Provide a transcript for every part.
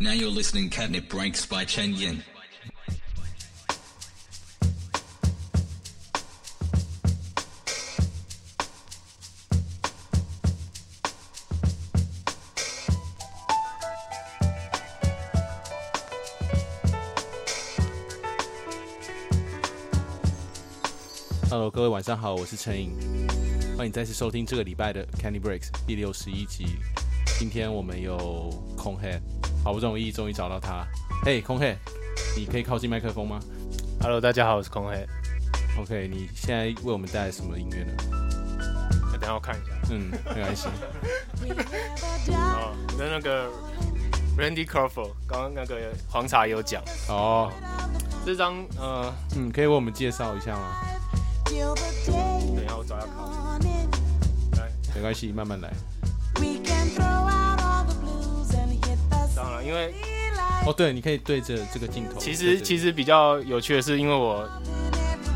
Now you're listening Catnip Breaks by Chen Yin. Hello，各位晚上好，我是陈颖，欢迎再次收听这个礼拜的 Candy Breaks 第六十一集。今天我们有空黑， 好不容易终于找到他。嘿，空黑，你可以靠近麦克风吗 Hello，大家好，我是空黑。？OK，你现在为我们带来什么音乐呢？等下我看一下。嗯，没关系。哦，跟那个 Randy Crawford 刚刚那个黄茶有讲，哦，这张呃，嗯，可以为我们介绍一下吗？等一下我找一下卡。来，没关系，慢慢来。因为哦，对，你可以对着这个镜头。其实其实，比较有趣的是，因为我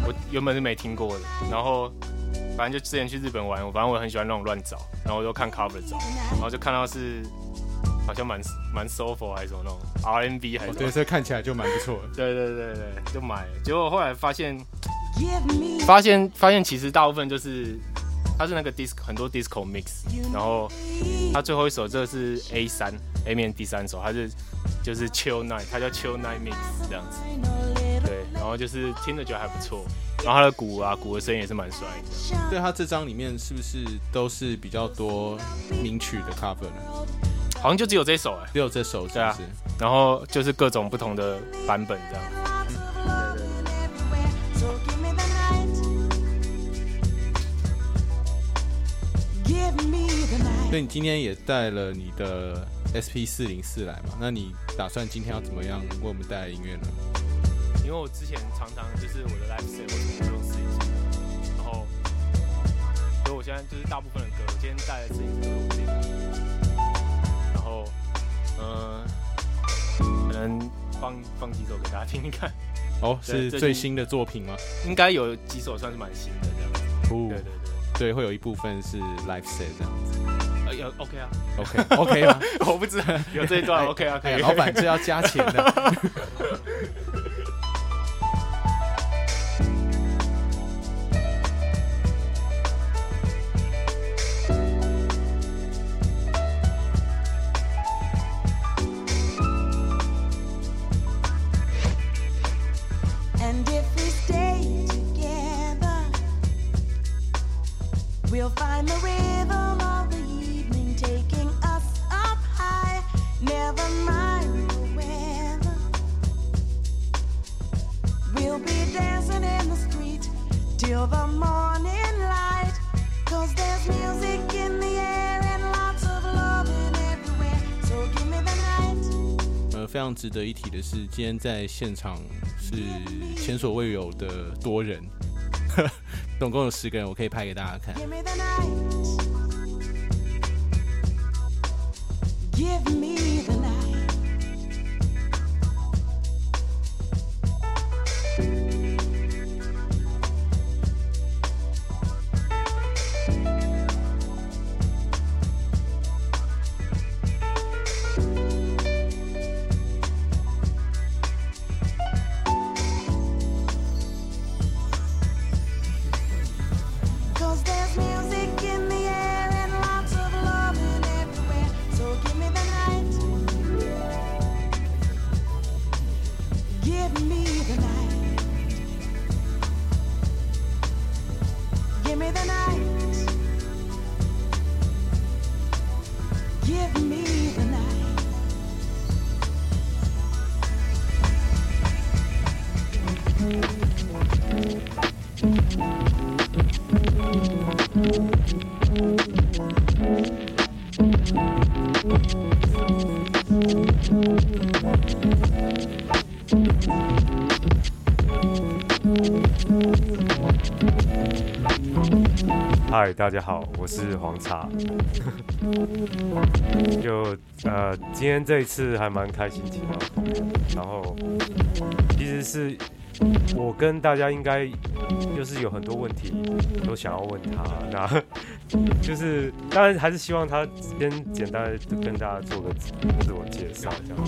我原本是没听过的，然后反正就之前去日本玩，我反正我很喜欢那种乱找，然后我就看 cover 找，然后就看到是好像蛮蛮 soulful 还是什么那种 R&B 还是哦对，什么，这看起来就蛮不错的。对对对对，就买了，结果后来发现。发现发现其实大部分就是它是那个 disco 很多 disco mix，然后它最后一首这个是 A 三 A 面第三首，它是就是 chill night，它叫 chill night mix 这样子，对，然后就是听着觉得还不错，然后它的鼓啊鼓的声音也是蛮帅的，对他这张里面是不是都是比较多名曲的 cover 呢？好像就只有这首哎、只有这首是？对啊？然后就是各种不同的版本这样，所以你今天也带了你的 SP 四零四来嘛？那你打算今天要怎么样为我们带来音乐呢？因为我之前常常就是我的 live set 我都用四零四，然后所以我现在就是大部分的歌，我今天带的四音都是我自己的，然后嗯、可能放放几首给大家听听看，哦，是最新的作品吗？应该有几首算是蛮新的这样子，哦对对对，对，会有一部分是 live set 这样子。呃有 OK 啊，OK OK 吗？我不知道有这一段 OK 啊可以，哎老板这要加钱的。值得一提的是，今天在现场是前所未有的多人，总共有十个人，我可以拍给大家看。Give me the night. 嗨，大家好，我是黄茶。就呃，今天这一次还蛮开心挺好的，然后其实是我跟大家应该就是有很多问题都想要问他，那 就是当然还是希望他先简单的跟大家做个自我介绍。这样。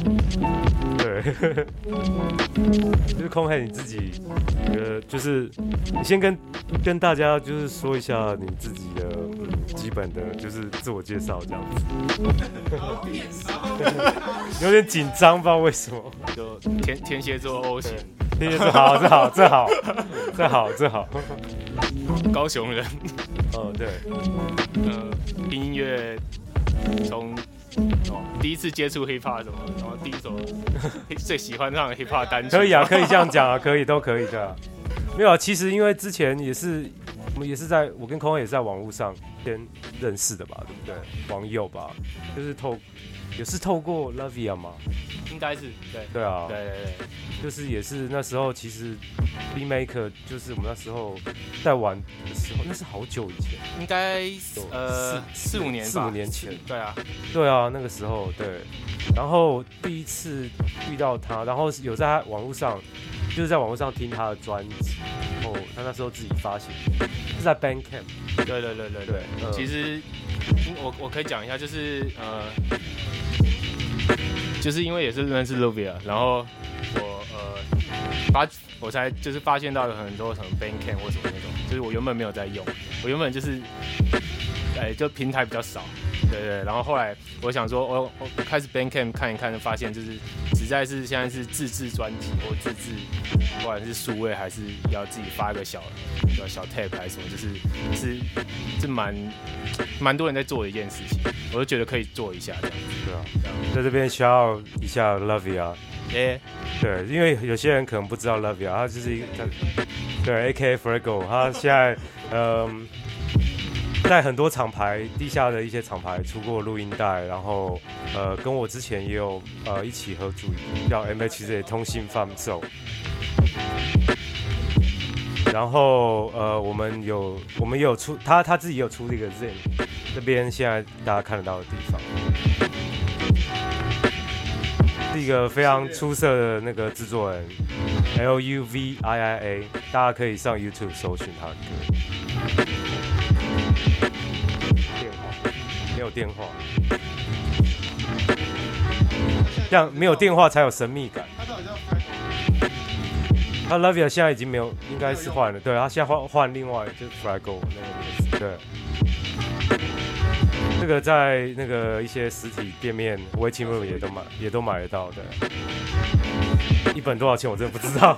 对，就是空黑你自己，呃，就是你先跟跟大家就是说一下你自己的基本的，就是自我介绍这样子。有点紧张，不知道为什么。就天天蝎座 O 型，天蝎座好，这好，这好，这好，这好。高雄人，哦，对，呃，听音乐从哦第一次接触 hip hop 什么，然后第一首最喜欢上的 hip hop 单曲，可以啊，可以这样讲啊，可以，都可以的。没有啊，其实因为之前也是，我们也是在，我跟空空也是在网络上先认识的吧，对不对？网友吧，就是透，也是透过 Lavia 嘛，应该是对。对啊，对对对，就是也是那时候其实 B Maker 就是我们那时候在玩的时候，那是好久以前，应该呃四五年吧，四五年前，对啊，对啊，那个时候对，然后第一次遇到他，然后有在他网络上，就是在网络上听他的专辑，然后他那时候自己发行，是在 Bandcamp，对对对对对。对，，嗯其实我我可以讲一下，就是呃，就是因为也是认识 Lovia，然后我呃发我才就是发现到有很多什么 Bankcan 或什么那种，就是我原本没有在用，我原本就是哎就平台比较少，对对，然后后来我想说，我我开始 Bandcamp 看一看，就发现就是实在是现在是自制专辑或自制，不管是数位还是要自己发一个小小小 tape 还是什么，就是是是蛮蛮多人在做的一件事情，我就觉得可以做一下这样子。对啊，在这边需要一下 Lavia，耶、对，因为有些人可能不知道 Loveya，他就是一个他对 AK Frago，他现在嗯。在很多厂牌地下的一些厂牌出过录音带，然后呃跟我之前也有呃一起合组叫 MHZ 通信贩售，然后呃我们有我们也有出他他自己有出这个 Zen，这边现在大家看得到的地方，是一个非常出色的那个制作人 L U V I I A，大家可以上 YouTube 搜寻他的歌。有电话，这样没有电话才有神秘感。他 Lavia 现在已经没有，应该是换了，对他现在换换另外就是 Frago 那个名字，对。这个在那个一些实体店面 Waiting Room 也都买也都买得到的，一本多少钱我真的不知道。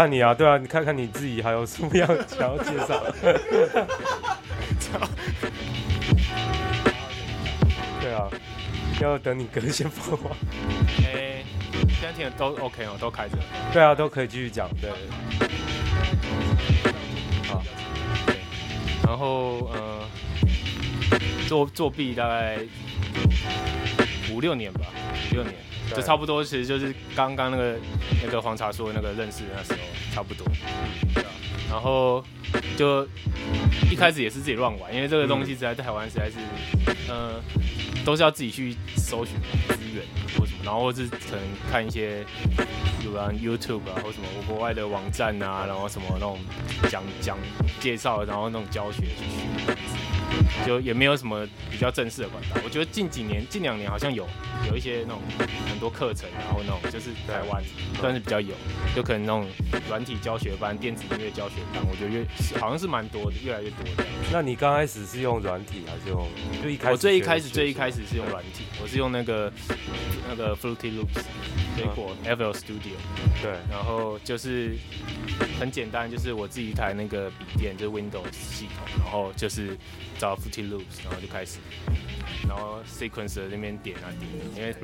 看你啊，对啊，你看看你自己还有什么样想要介绍？对啊，要等你歌先放完。哎、现在听的都 OK 哦，都开着。对啊，都可以继续讲。对，好，对，然后呃，作作弊大概五六年吧，五六年，对就差不多，其实就是刚刚那个那个黄茶说的那个认识的那时候差不多，对啊，然后就一开始也是自己乱玩，因为这个东西实在台湾实在是，呃，都是要自己去搜寻资源或什么，然后或是可能看一些。有啊 YouTube 啊，或什么国外的网站啊，然后什么那种讲讲介绍，然后那种教学去学，就也没有什么比较正式的管道。我觉得近几年、近两年好像有有一些那种很多课程，然后那种就是台湾算是比较有，就可能那种软体教学班、电子音乐教学班，我觉得越好像是蛮多的，越来越多的。那你刚开始是用软体还是用？就一开始我最一开始最一开始是用软体，我是用那个那个 Fruity Loops 水果 FL Studio。对，然后就是很简单，就是我自己一台那个笔电，就是 Windows 系统，然后就是找 Fruity Loops，然后就开始，然后 Sequencer 那边点啊点，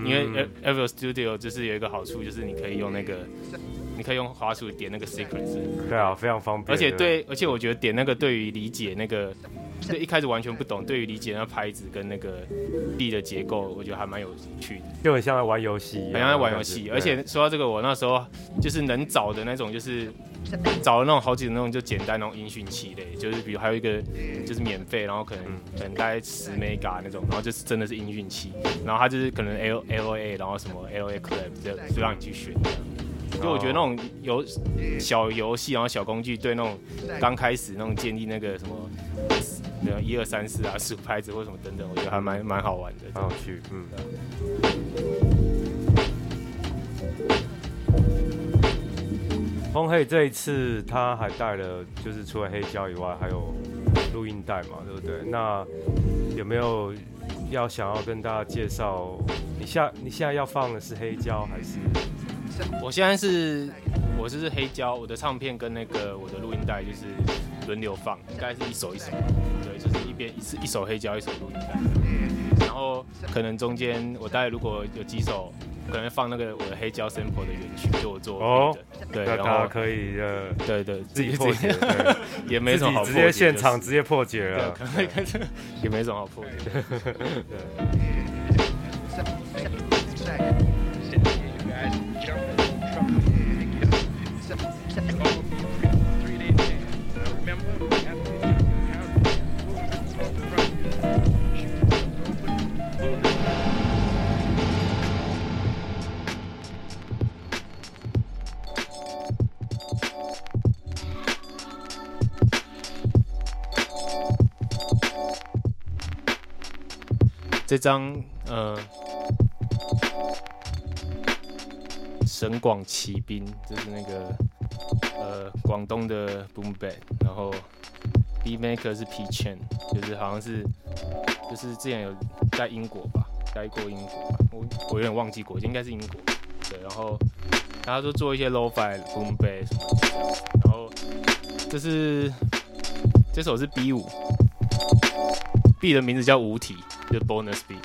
因为因为 FL Studio 就是有一个好处，就是你可以用那个，你可以用滑鼠点那个 Sequencer，对啊，非常方便。而且对，而且我觉得点那个对于理解那个，就一开始完全不懂，对于理解那拍子跟那个力的结构，我觉得还蛮有趣的。就很像在玩游戏，很像在玩游戏，而且说到这个，我那时候就是能找的那种，就是找了那种好几种那种就简单那种音讯器类，就是比如还有一个就是免费，然后可能可能大概十 mega 那种，然后就是真的是音讯器，然后它就是可能 L L A，然后什么 L A club 就就让你去选，就我觉得那种游小游戏，然后小工具，对那种刚开始那种建立那个什么，那个一二三四啊，数拍子或什么等等，我觉得还蛮蛮好玩的。蛮有趣，嗯。风黑这一次他还带了，就是除了黑胶以外，还有录音带嘛，对不对？那有没有要想要跟大家介绍？你下你现在要放的是黑胶还是？我现在是我就是黑胶，我的唱片跟那个我的录音带就是轮流放，应该是一首一首，对，就是一边一次一首黑胶，一首录音带，然后可能中间我大概如果有几首，可能放那个我的黑胶 sample 的原曲，就我做哦，对，然后可以呃对对自己破解，也没什么好自己直接现场直接破解了，可能可能也没什么好破解。的。这张呃，神广骑兵就是那个呃广东的 boom bap，然后 B maker 是 P Chen，就是好像是就是之前有在英国吧，待过英国吧，我我有点忘记国，应该是英国，对，然后他就做一些 low fi boom bap 什么的，然后这是这首是 B 五。，B 的名字叫无体，就是 bonus B。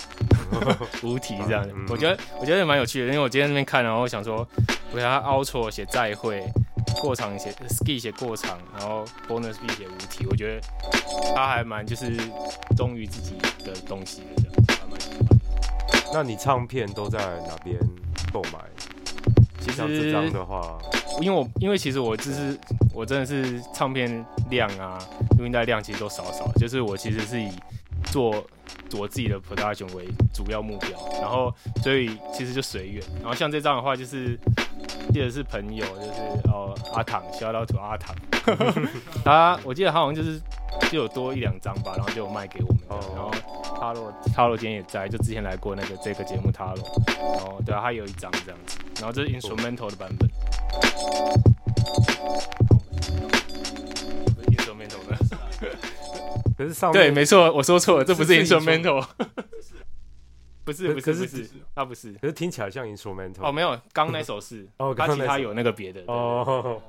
无体这样我觉得我觉得蛮有趣的，因为我今天那边看，然后我想说，我给他 outro 写再会，过场写 ski 写过场，然后 bonus B 写无题，我觉得他还蛮就是忠于自己的东西的这样，还蛮喜欢。那你唱片都在哪边购买？其像这张实的话，因为我因为其实我就是我真的是唱片量啊，录音带量其实都少少，就是我其实是以做我自己的 production 为主要目标，然后所以其实就随缘。然后像这张的话，就是记得是朋友，就是哦阿唐，小老土阿唐，他我记得他好像就是就有多一两张吧，然后就有卖给我们然后塔罗塔罗今天也在，就之前来过那个这个节目塔罗，然后对啊，他有一张这样子，然后这是 instrumental 的版本。不是 instrumental 的，可是上对，面没错，我说错了，这不是是是 instrumental，不是不是不是，它不是。可是听起来像 instrumental 哦，没有，刚那首是，哦刚那首。他其他有那个别的，哦，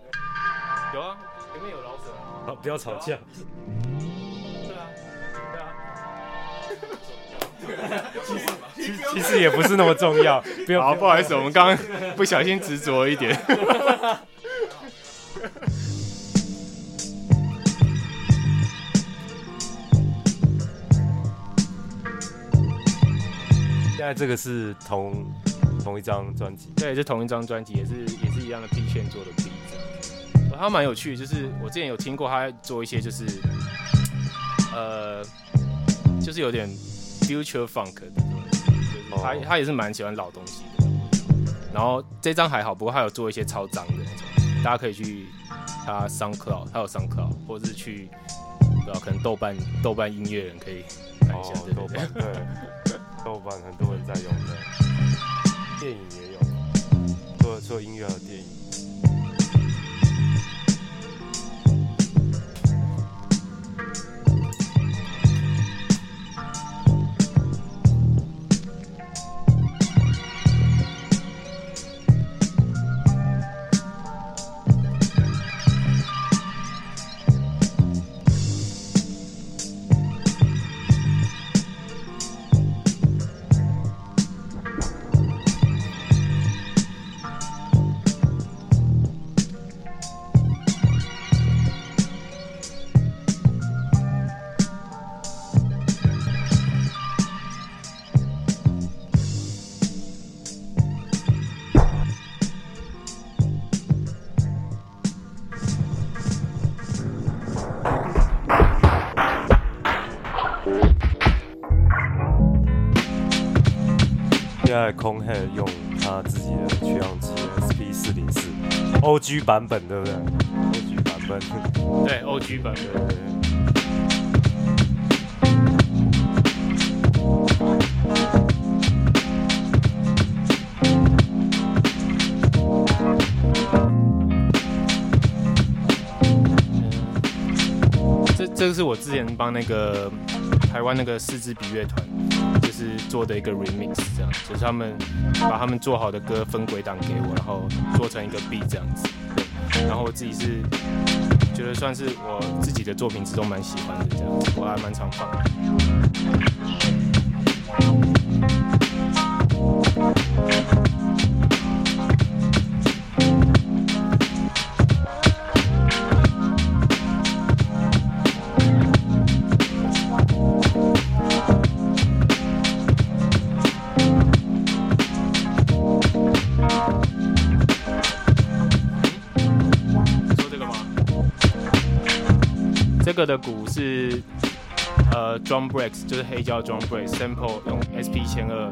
有啊，前面有老舍。啊，好，不要吵架。对啊，对啊。其实也不是那么重要，不 要好，不好意思，我们刚刚不小心执着一点。现在这个是同同一张专辑，对，是同一张专辑，也是也是一样的 P 线做的 B 这样子。他蛮有趣，就是我之前有听过他做一些就是呃，就是有点 future funk 的就是他哦他也是蛮喜欢老东西的。然后这张还好，不过他有做一些超脏的那种，大家可以去他 SoundCloud，他有 SoundCloud，或者是去可能豆瓣豆瓣音乐人可以看一下，对，豆瓣很多人在用的，电影也有，做做音乐和电影。在空 head 用他自己的取样机 SP 四零四 OG 版本，对不对？OG 版本，对 OG 版本。这这个是我之前帮那个台湾那个四支笔乐团，就是做的一个 remix，这样，就是他们把他们做好的歌分轨档给我，然后做成一个 beat 这样子。然后我自己是觉得算是我自己的作品之中蛮喜欢的这样，我还蛮常放的。的鼓是呃 drum breaks，就是黑胶 drum breaks，sample 用 SP 千二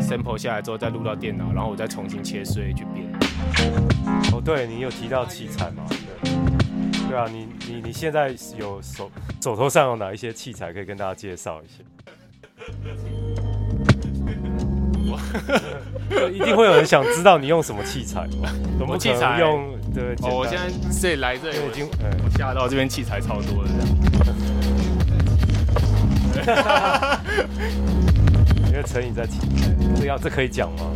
sample 下来之后再录到电脑，然后我再重新切碎去编。哦，对你有提到器材吗？对，啊，你你你现在有手手头上有哪一些器材可以跟大家介绍一下？一定会有人想知道你用什么器材嘛？怎么器材用？对，简哦，我单现在这里来这里，因为已经，哎我吓到这边器材超多的这样。因为陈颖在提，这要这可以讲吗？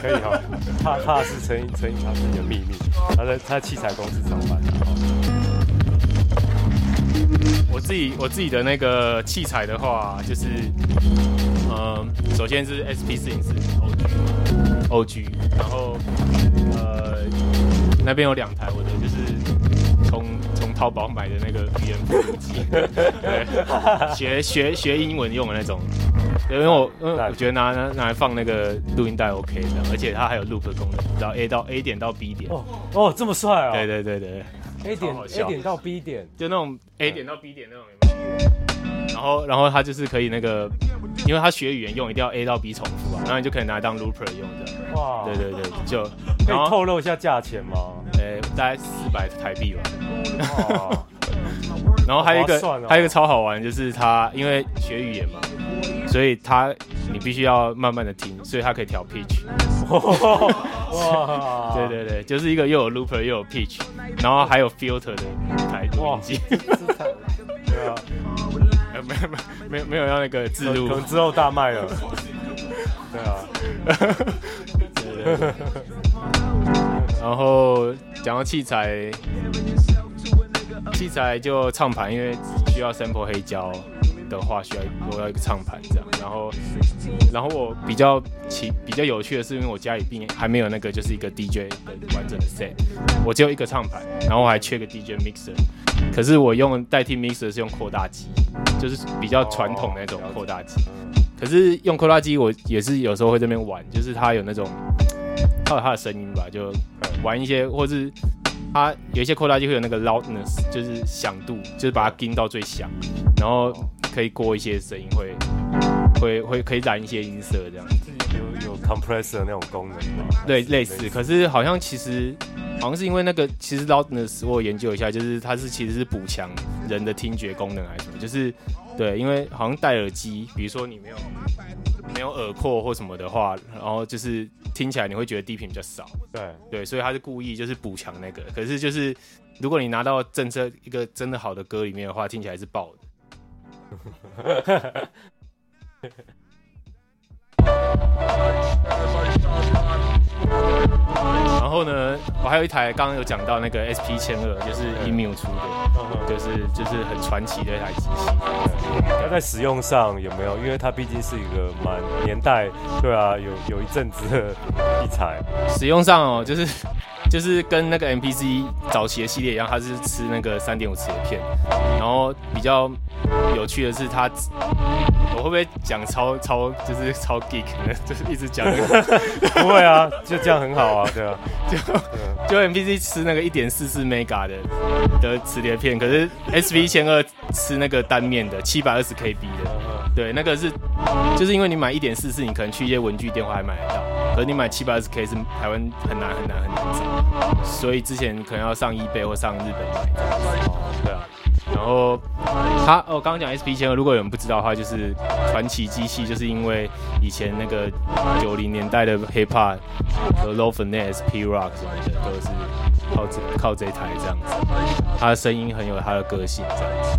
可以哈，怕怕是陈颖陈颖他自己的秘密，他在他在器材公司上班。我自己我自己的那个器材的话，就是，呃，首先是 SP 四零四 OG OG，然后呃那边有两台我的就是从从淘宝买的那个语言复录机，对，学学学英文用的那种。对，因为我因为我觉得拿拿拿来放那个录音带 OK 的，而且它还有 loop 的功能，然后 A 到 A 点到 B 点。哦哦，这么帅啊！对对对对。，A 点 A 点到 B 点，就那种 A 点到 B 点那种有没有，然后然后它就是可以那个，因为他学语言用一定要 A 到 B 重复啊，然后你就可以拿来当 looper 用这样。哇，对对对，就可以透露一下价钱吗？呃大概四百台币吧。哇，然后还有一个、还有一个超好玩，就是他因为学语言嘛，所以他你必须要慢慢的听，所以他可以调 pitch。哇，对对对，就是一个又有 looper 又有 pitch，然后还有 filter 的台录音机。对 啊，呃没有没有没有没有要那个自录。可，能之后大卖了。对啊，对对对然后讲到器材，器材就唱盘，因为需要 sample 黑胶的话，需要我要一个唱盘这样。然后，然后我比较奇比较有趣的是，因为我家里并还没有那个就是一个 DJ 的完整的 set，我只有一个唱盘，然后我还缺个 DJ mixer。可是我用代替 mixer 是用扩大机，就是比较传统的那种扩大机。可是用扩大机，我也是有时候会这边玩，就是它有那种它有它的声音吧，就玩一些，或是它有一些扩大机会有那个 loudness，就是响度，就是把它盯到最响，然后可以过一些声音，会会会可以染一些音色这样。有有 compressor 那种功能吗？对，类似。可是好像其实好像是因为那个，其实 loudness 我研究一下，就是它是其实是补强人的听觉功能还是什么，就是对，因为好像戴耳机，比如说你没有没有耳廓或什么的话，然后就是听起来你会觉得低频比较少，对，对，所以他是故意就是补强那个。可是就是如果你拿到政策一个真的好的歌里面的话，听起来是爆的。然后呢，我还有一台刚刚有讲到那个 SP 千二，就是 Emu 出的，就是就是很传奇的一台机器。它在使用上有没有？因为它毕竟是一个蛮年代，对啊，有有一阵子的器材，使用上哦，就是 就是跟那个 MPC 早期的系列一样，它是吃那个三点五磁的片，然后比较有趣的是他，我会不会讲超超就是超 geek 呢？就是一直讲那个。不会啊，就这样很好啊，对啊，就就 MPC 吃那个一点四四 mega 的的磁碟片，可是 SV 千二吃那个单面的七百二十 KB 的，对，那个是就是因为你买一点四四，你可能去一些文具店还买得到，可是你买七百二十 K 是台湾很难很难很难找，所以之前可能要上 eBay 或上日本买。对啊，然然后他哦，刚刚讲 SP 千二，如果有人不知道的话，就是传奇机器，就是因为以前那个九零年代的 hip hop 和 low finesse、P rock 什么的，都是靠这靠这台这样子，它的声音很有它的个性这样子。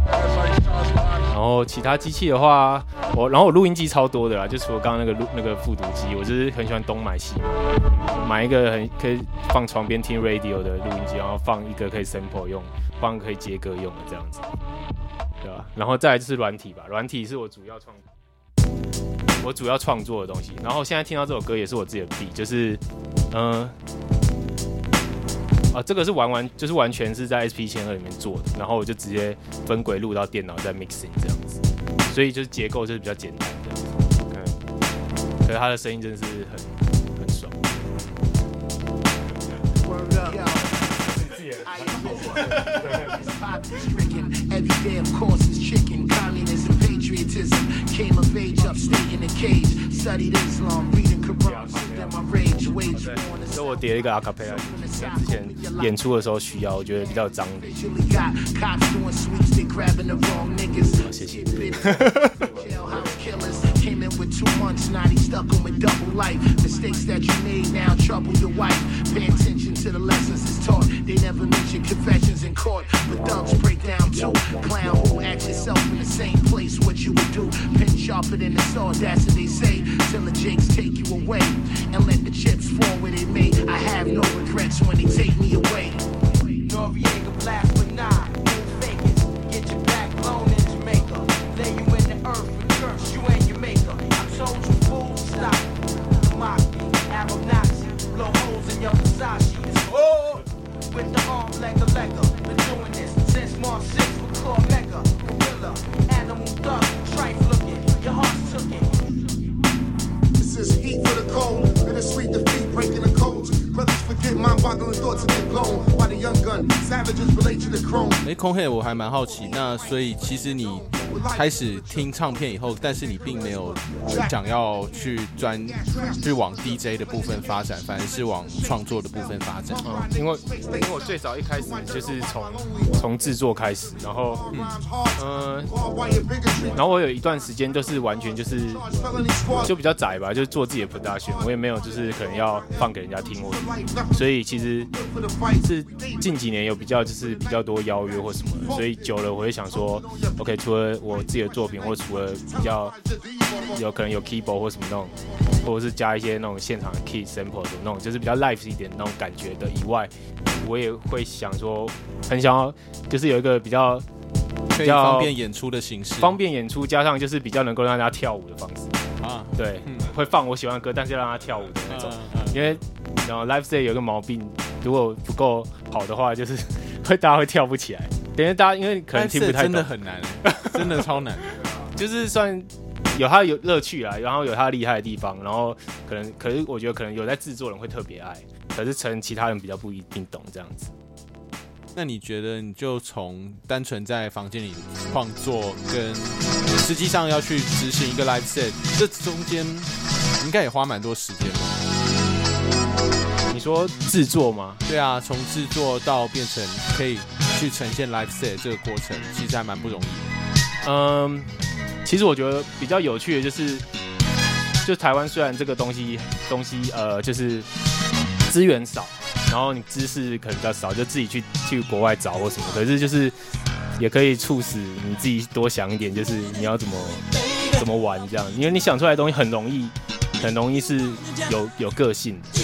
然后其他机器的话，我然后我录音机超多的啦，就除了刚刚那个录那个复读机，我就是很喜欢东买西买，买一个很可以放床边听 radio 的录音机，然后放一个可以 sample 用，放可以接歌用的这样子，对吧？然后再来就是软体吧，软体是我主要创。我主要创作的东西，然后现在听到这首歌也是我自己的 B，就是，嗯、啊，这个是完完就是完全是在 SP 千二里面做的，然后我就直接分轨录到电脑再 mixing 这样子，所以就是结构就是比较简单这样子。嗯，可是他的声音真的是很很爽。patriotism. Came of age upstate in a cage. Studied Islam, reading Quran. Then my rage, wage war on the 所以我叠了一个 a cappella，之前演出的时候需要，我觉得比较有张力。 Usually got cops doing sweeps, they grabbing the wrong niggas. 谢谢。 Jailhouse killers came in with two months, now they stuck on with double life. Mistakes that you made now trouble your wife. Pay attention to the lessons it's taught. Never mention confessions in court, but thugs break down too. Clown who ask yourself in the same place what you would do. Pin sharper than the sword, that's what they say. Till the jinx take you away and let the chips fall where they may. I have no regrets when they take me away. Noriega blast but nah, 没，空黑，我还蛮好奇，那所以其实你开始听唱片以后，但是你并没有想要去专去往 DJ 的部分发展，反而是往创作的部分发展。嗯，因为因为我最早一开始就是从从制作开始，然后嗯呃，然后我有一段时间就是完全就是就比较窄吧，就是做自己的 production，我也没有就是可能要放给人家听或什么，所以其实是近几年有比较就是比较多邀约或什么的，所以久了我会想说，OK，除了我自己的作品，或除了比较有可能有 keyboard 或什么那种，或者是加一些那种现场的 key sample 的那种，就是比较 live 一点的那种感觉的以外，我也会想说，很想要就是有一个比较比较方便演出的形式，方便演出，加上就是比较能够让大家跳舞的方式。啊，对，嗯会放我喜欢的歌，但是要让他跳舞的那种。嗯因为然后 live set 有个毛病，如果不够好的话，就是 会大家会跳不起来。等下大家因为可能听不太懂，真的很难，真的超难。就是算有它有乐趣啊，然后有它厉害的地方，然后可能可是我觉得可能有在制作人会特别爱，可是成其他人比较不一定懂这样子。那你觉得，你就从单纯在房间里创作，跟实际上要去执行一个 live set，这中间应该也花蛮多时间的。你说制作吗？对啊，从制作到变成可以去呈现 live set 这个过程，其实还蛮不容易的。嗯，其实我觉得比较有趣的就是，就台湾虽然这个东西东西呃就是资源少，然后你知识可能比较少，就自己去去国外找或什么，可是就是也可以促使你自己多想一点，就是你要怎么怎么玩这样，因为你想出来的东西很容易。很容易是有有个性的，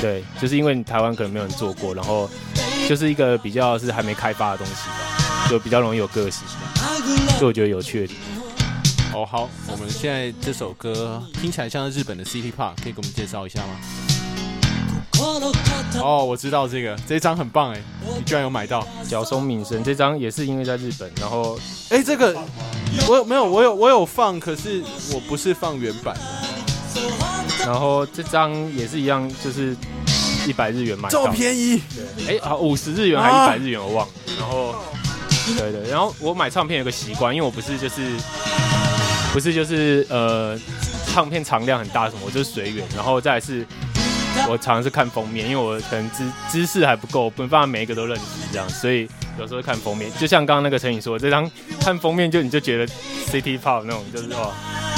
对，就是因为你台湾可能没有人做过，然后就是一个比较是还没开发的东西吧，就比较容易有个性，所以我觉得有趣的地方。哦，好，我们现在这首歌听起来像是日本的 City Park，可以给我们介绍一下吗？哦，我知道这个，这张很棒哎，你居然有买到？角松敏生这张也是因为在日本，然后哎，这个我有没有？我有我有放，可是我不是放原版的。然后这张也是一样，就是一百日元买到这么，便宜？对，哎，啊五十日元还是一百日元我忘了。然后，对对，然后我买唱片有个习惯，因为我不是就是不是就是呃唱片常量很大什么，我就是随缘，然后再来是。我常常是看封面，因为我可能知知识还不够，没办法每一个都认识这样，所以有时候看封面，就像刚刚那个陈颖说，这张看封面就你就觉得 City Pop 那种，就是哇，一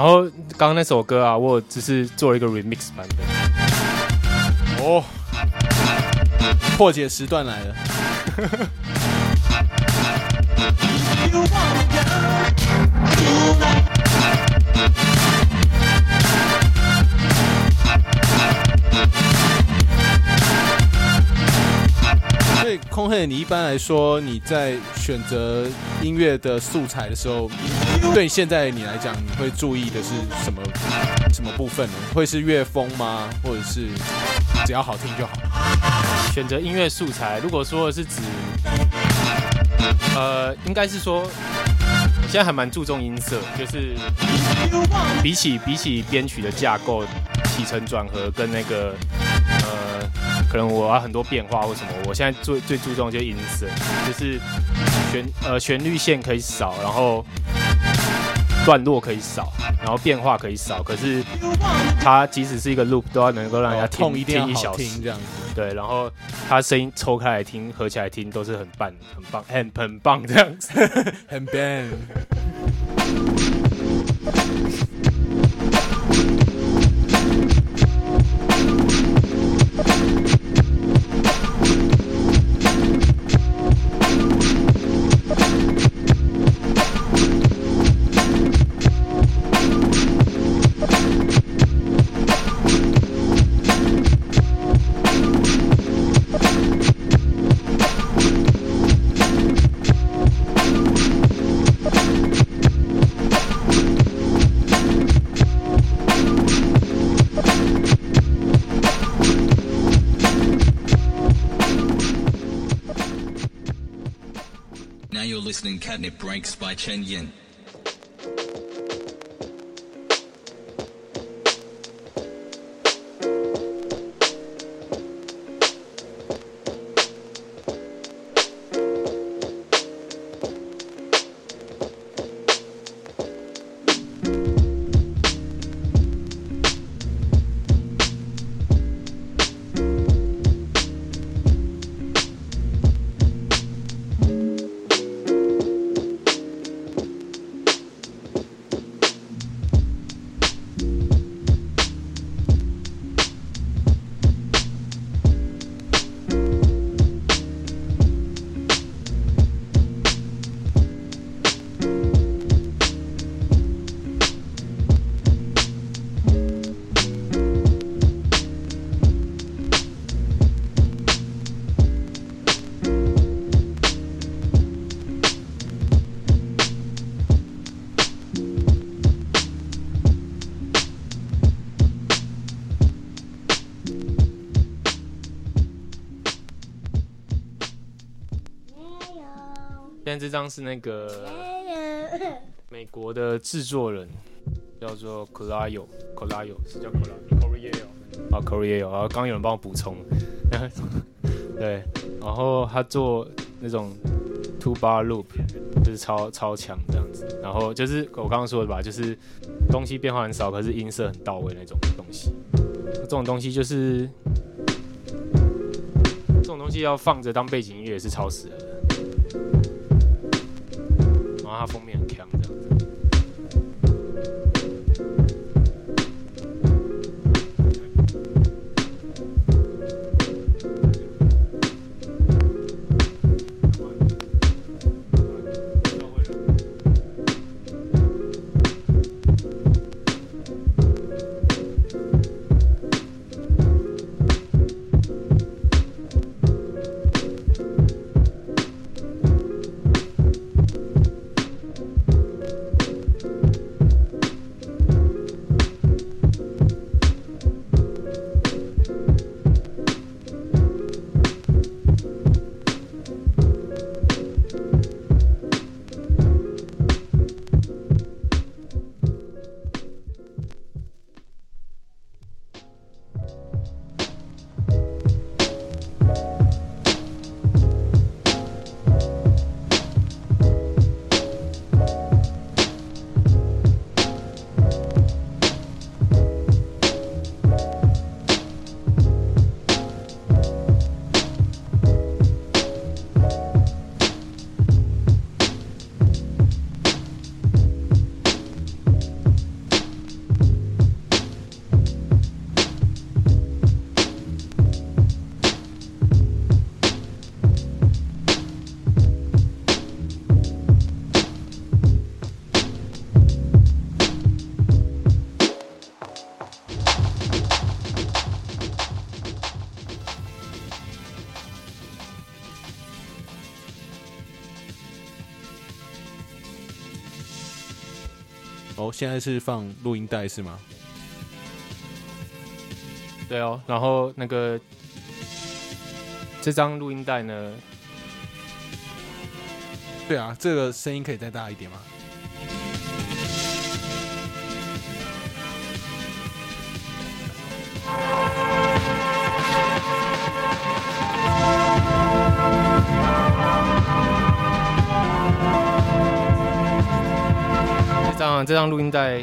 然后刚刚那首歌啊，我只是做了一个 remix 版本。哦，破解时段来了。空黑，你一般来说你在选择音乐的素材的时候，对现在你来讲，你会注意的是什么什么部分呢？会是乐风吗？或者是只要好听就好？选择音乐素材，如果说是指，呃，应该是说，现在还蛮注重音色，就是比起比起编曲的架构、起承转合跟那个，可能我要很多变化或什么，我现在最最注重就是音色，就是旋呃旋律线可以少，然后段落可以少，然后变化可以少，可是它即使是一个 loop 都要能够让人家听、痛一听一小时听，这样子。对，然后它声音抽开来听，合起来听都是很棒、很棒、很很棒这样子。很 ban。listening Catnip Breaks by Chen Yin. 现在这张是那个美国的制作人，叫做 Colayo Colayo 是叫 Colayo Colayo 啊 Colayo，然后刚刚有人帮我补充，对，然后他做那种 two bar loop，就是超超强这样子。然后就是我刚刚说的吧，就是东西变化很少，可是音色很到位那种东西。这种东西就是这种东西要放着当背景音乐也是超适合的。他封面很强。现在是放录音带是吗？对哦，然后那个这张录音带呢，对啊，这个声音可以再大一点吗？这张这张录音带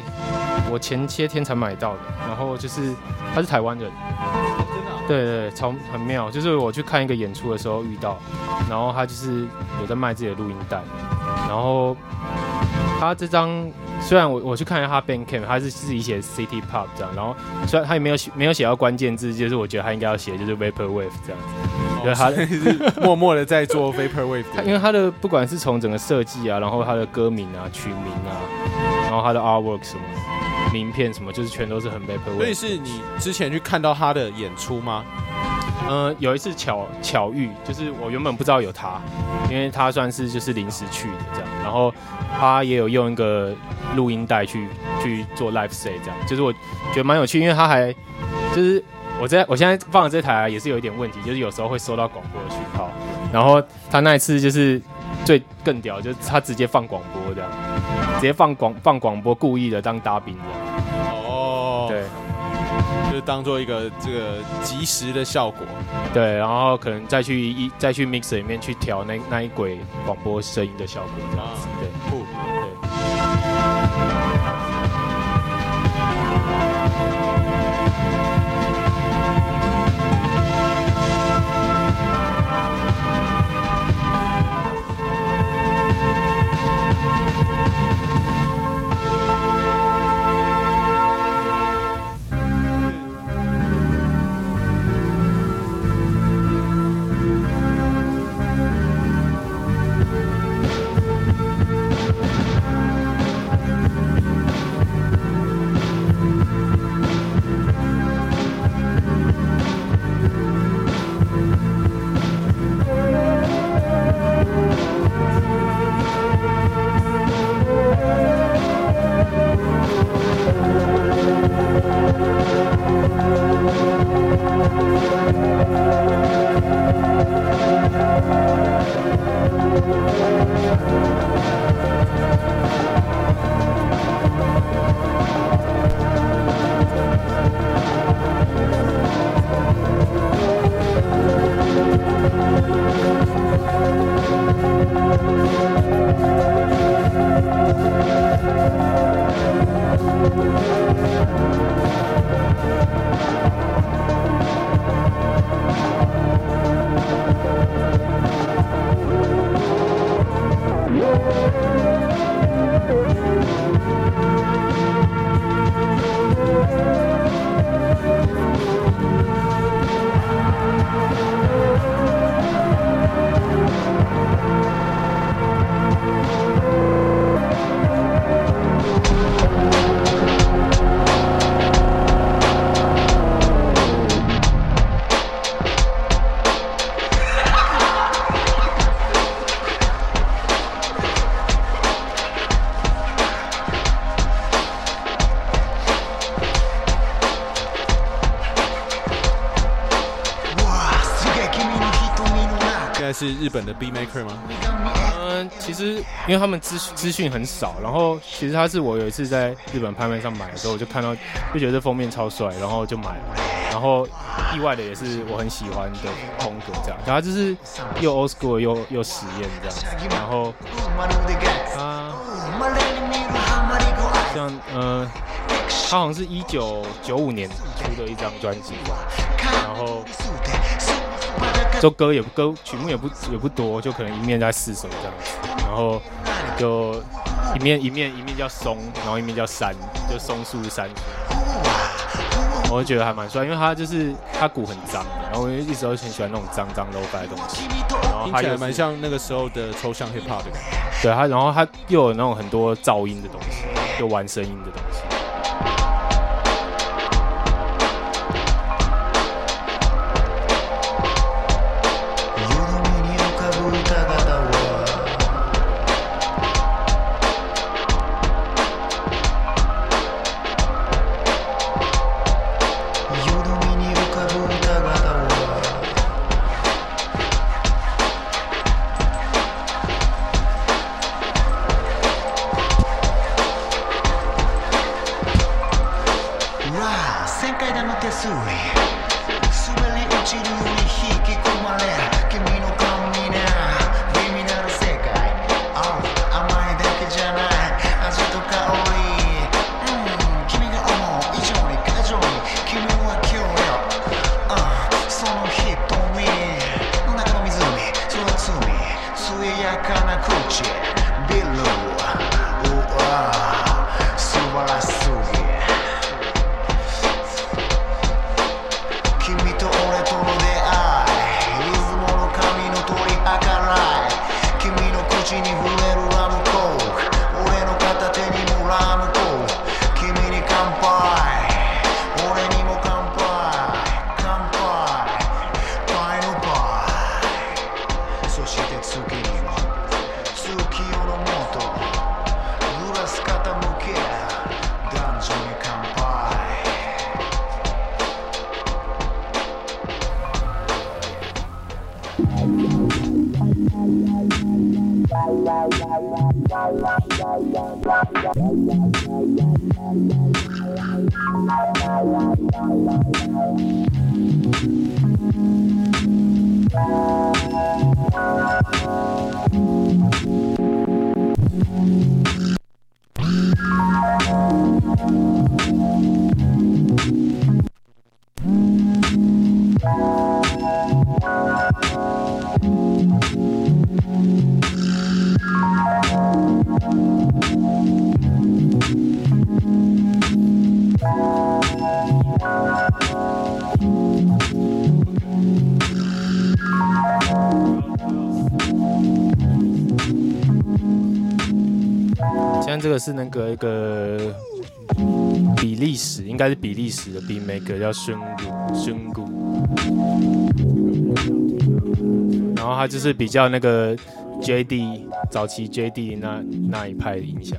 我前些天才买到的，然后就是他是台湾人，真的、对对对，超很妙，就是我去看一个演出的时候遇到，然后他就是有在卖自己的录音带，然后他这张虽然我我去看一下他 Bandcamp，他是自己写 City Pop 这样，然后虽然他也没有写没有写到关键字，就是我觉得他应该要写就是 Vaporwave 这样子，对他是 默默的在做 vaporwave 因的。为他的不管是从整个设计啊，然后他的歌名啊、曲名啊，然后他的 artwork 什么名片什么，就是全都是很 Vaporwave。所以是你之前去看到他的演出吗？呃，有一次巧巧遇，就是我原本不知道有他，因为他算是就是临时去的这样，然后他也有用一个录音带去去做 live say 这样，就是我觉得蛮有趣，因为他还就是我在我现在放的这台、啊、也是有一点问题，就是有时候会收到广播的讯号，然后他那一次就是最更屌，就是他直接放广播这样，直接放广放广播，故意的当搭兵的，哦，对。就是当做一个这个即时的效果。对，然后可能再去一再去 mixer 里面去调那那一轨广播声音的效果，这样子。对酷对。是日本的 B Maker 吗？嗯，其实因为他们资资讯很少，然后其实他是我有一次在日本拍卖上买的时候，我就看到就觉得这封面超帅，然后就买了，然后意外的也是我很喜欢的风格这样，然后就是又 old school 又又实验这样，然后他像呃，他好像是一九九五年出的一张专辑吧，然后。就歌也歌曲目也不也不多，就可能一面在四首这样子，然后就一面一面一面叫松，然后一面叫山，就松树山。我就觉得还蛮帅，因为他就是他鼓很脏，然后我一直都很喜欢那种脏脏 low fi 的东西，然后听起来他又是蛮像那个时候的抽象 hip hop 的感觉。对他，然后他又有那种很多噪音的东西，又玩声音的东西。现这个是那个一个比利时，应该是比利时的 B Make 叫孙古孙古，然后他就是比较那个 JD 早期 JD 那那一派的影响。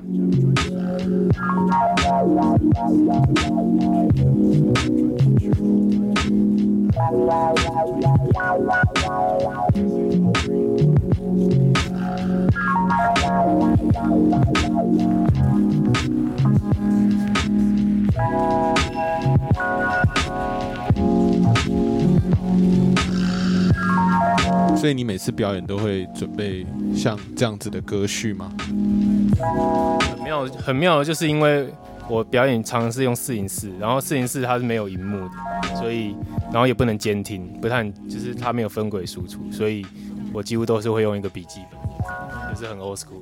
所以你每次表演都会准备像这样子的歌序吗？很妙，很妙的就是因为我表演常常是用四零四，然后四零四它是没有荧幕的，所以然后也不能监听，不太就是它没有分轨输出，所以我几乎都是会用一个笔记本，就是很 old school。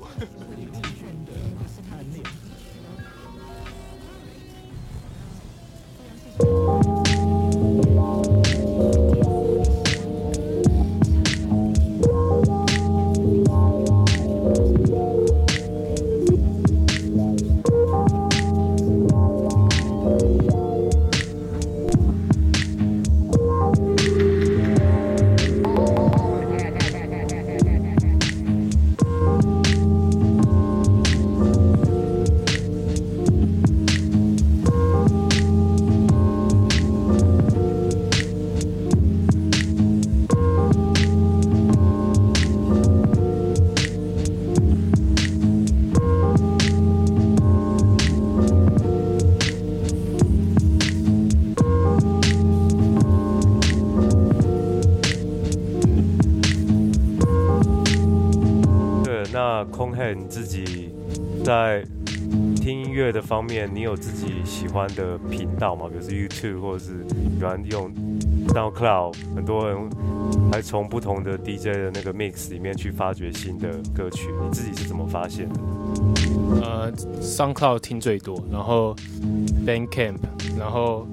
你自己在听音乐的方面，你有自己喜欢的频道吗？比如是 YouTube 或者是喜欢用 SoundCloud，很多人还从不同的 DJ 的那个 mix 里面去发掘新的歌曲，你自己是怎么发现的？呃，SoundCloud 听最多，然后 Bandcamp，然后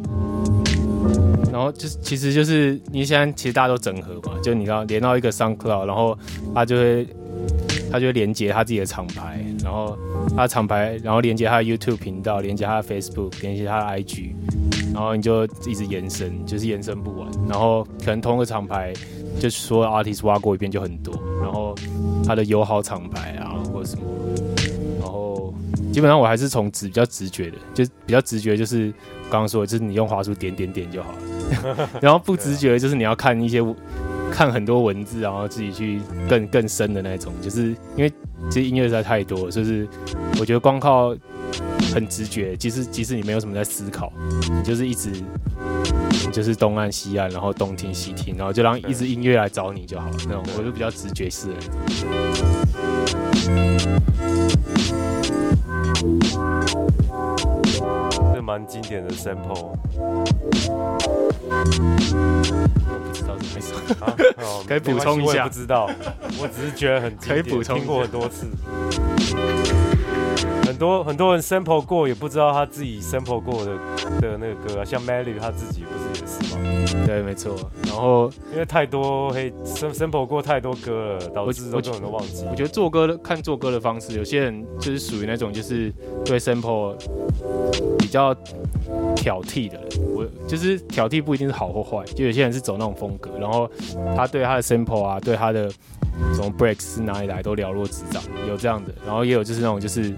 然后就是其实就是你现在其实大家都整合嘛，就你要连到一个 SoundCloud，然后他就会他就连接他自己的厂牌，然后他的厂牌，然后连接他的 YouTube 频道，连接他的 Facebook，连接他的 IG，然后你就一直延伸，就是延伸不完，然后可能同一个厂牌就所有 artist 挖过一遍就很多，然后他的友好厂牌啊或者什么。然后基本上我还是从直比较直觉的，就比较直觉就是刚刚说的，就是你用滑鼠点点点就好了。然后不直觉的就是你要看一些看很多文字，然后自己去更更深的那种，就是因为其实音乐实在太多，就是我觉得光靠很直觉，即使即使你没有什么在思考，你就是一直就是东按西按，然后东听西听，然后就让一支音乐来找你就好了。那种我就比较直觉式的。这蛮经典的 sample 我不知道是哪一首。啊，哦 可以补充一下我也不知道，我只是觉得很经典可以补充听过很多次。很多很多人 sample 过，也不知道他自己 sample 过的的那个歌啊，像 Melly 他自己不是也是吗？对，没错。然后因为太多黑 sam- sample 过太多歌了，导致我都根本都忘记。我觉得做歌的看做歌的方式，有些人就是属于那种就是对 sample 比较挑剔的人。我就是挑剔不一定是好或坏，就有些人是走那种风格，然后他对他的 sample 啊，对他的从 breaks 哪里来都了若指掌，有这样的。然后也有就是那种就是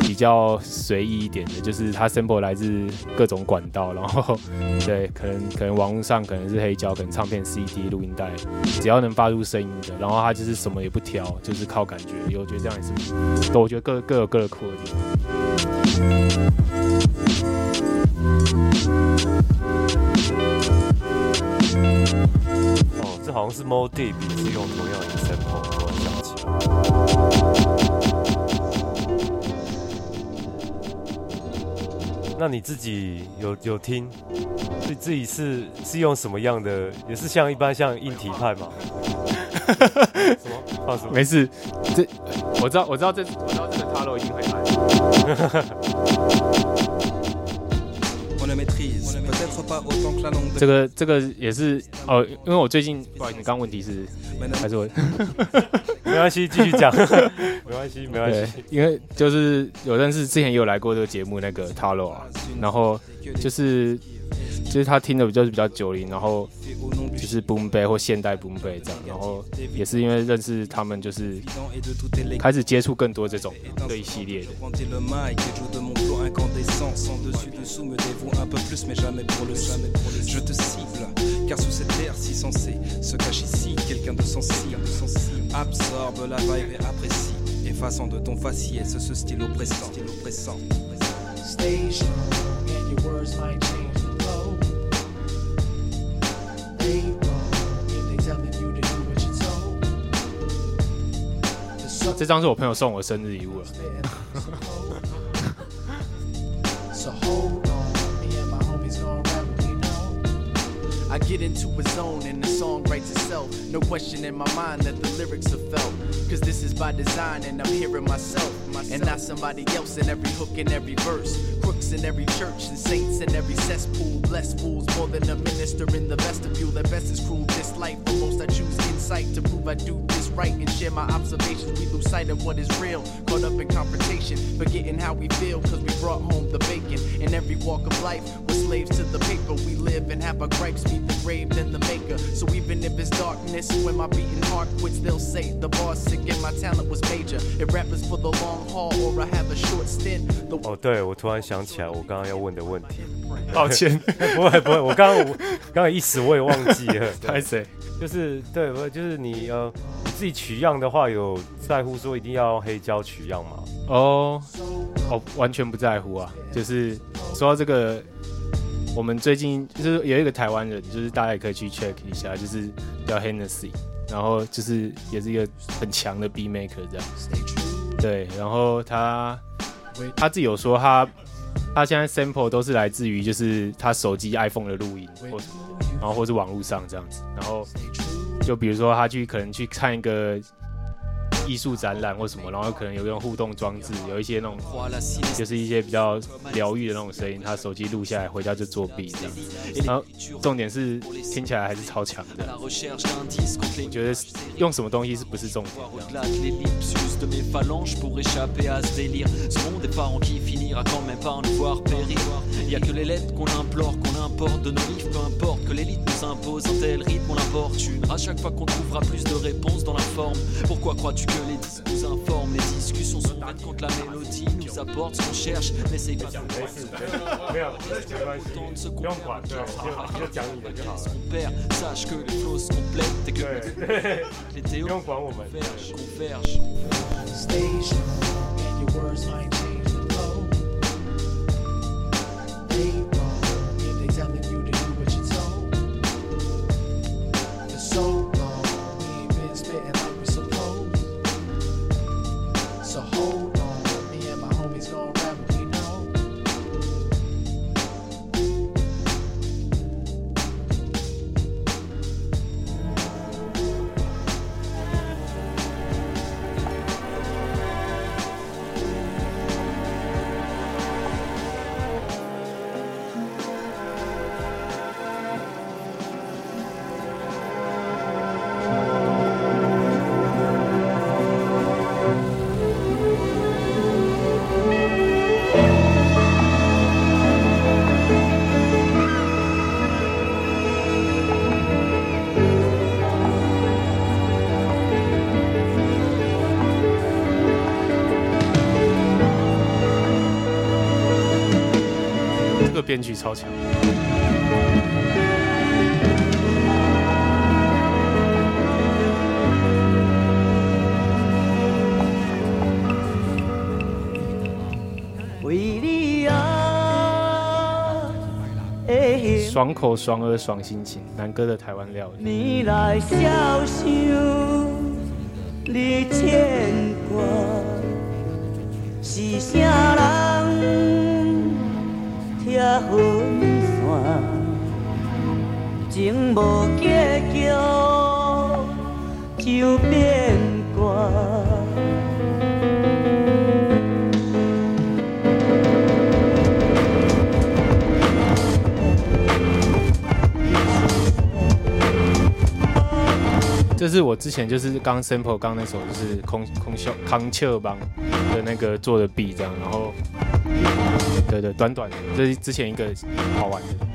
比较随意一点的，就是他 sample 来自各种管道，然后对，可能可能网络上可能是黑胶，可能唱片、CD、录音带，只要能发出声音的，然后他就是什么也不挑，就是靠感觉。我觉得这样也是，都我觉得各各有各的酷的地方。哦，这好像是 Mo Deep 也是用同样的 sample，突然想起来。那你自己有有听，自自己是是用什么样的？也是像一般像硬体派吗？什么？放什么？没事，这我知道，我知道这我知道这个 Taro 一定会来。这个这个也是哦，因为我最近不好意思，你刚刚问题是还是我 没关系，继续讲，没关系，没关系。，因为就是有认识之前也有来过这个节目那个 Taro 啊，然后就是就是他听的就是比较九零，然后 au nom du 就是 Boom Bay 或现代 Boom Bay 这样，然后也是因为认识他们，就是 évident et de toutes les 开始接触更多这种这一系列的。 Pointer le mic et joue de mon flow incandescent Sans dessus dessous me dévoue un peu plus mais jamais pour le jamais pour le Je te cible car sous cette terre si sensée Se cache ici quelqu'un de sensible Absorbe la vibe et apprécie Effaçant de ton faciès ce style oppressant Style oppressant Stay strong, and your words might change 这张是我朋友送我生日礼物了。I get into a zone and the song writes itself. No question in my mind that the lyrics are felt. Cause this is by design and I'm hearing myself. And not somebody else in every hook and every verse. Crooks in every church and saints in every cesspool. Blessed fools more than a minister in the vestibule. At best is cruel this life. For most I choose insight to prove I do this right and share my observations. We lose sight of what is real. Caught up in confrontation. Forgetting how we feel cause we brought home the bacon. In every walk of life, slaves to the paper. We live and have our gripes meet the grave than the maker. So even if it's darkness, when my beating heart quits, they'll say the bar's sick and my talent was major. If rap is for the long haul or I have a short stint, the 哦，对，我突然想起来我刚刚要问的问题。抱歉，不会不会，我刚刚我刚刚一时我也忘记了。对拍谁？就是对，不就是你呃你自己取样的话，有在乎说一定要用黑胶取样吗？哦，哦，完全不在乎啊。就是说到这个， 我们最近就是有一个台湾人，就是大家也可以去 check 一下，就是叫 Hennessy，然后就是也是一个很强的 B maker 这样。对，然后他他自己有说他他现在 sample 都是来自于就是他手机 iPhone 的录音或什么的，然后或是网络上这样子，然后就比如说他去可能去看一个艺术展览或什么，然后可能有那种互动装置，有一些那种就是一些比较疗愈的那种声音，他手机录下来，回家就作弊这样。然后重点是听起来还是超强的。我觉得用什么东西是不是重点？这样 Au-delà de l'ellipsus de mes phalanges pour échapper à ce délire. Ce monde des parents qui finira quand même par nous voir périr. Y a que les lettres qu'on implore, qu'on importe de nos livres, peu importe que l'élite nous impose un tel rythme, on l'importune. À chaque fois qu'on trouvera plus de réponses dans la forme. Pourquoi crois-tu que les disques nous informent Les discussions sont vaines quand la mélodie nous apporte ce qu'on cherche. N'essaye pas de 没有，没关系，不用管，对，就就讲你的就好了。qu'on perd. Sache que les flots se complètent et que 对，les 不 théories 用管我们。convergent, convergent. Stay strong, and your words might 编曲超强。为你啊，爽口爽耳爽心情，南哥的台湾料理。你来你牵挂，是啥人拆分线，情无结局就变卦。这是我之前就是刚 sample 刚那首就是空空秀康丘邦的那个做的 B 这样，然后对对短短的，这是之前一个好玩的。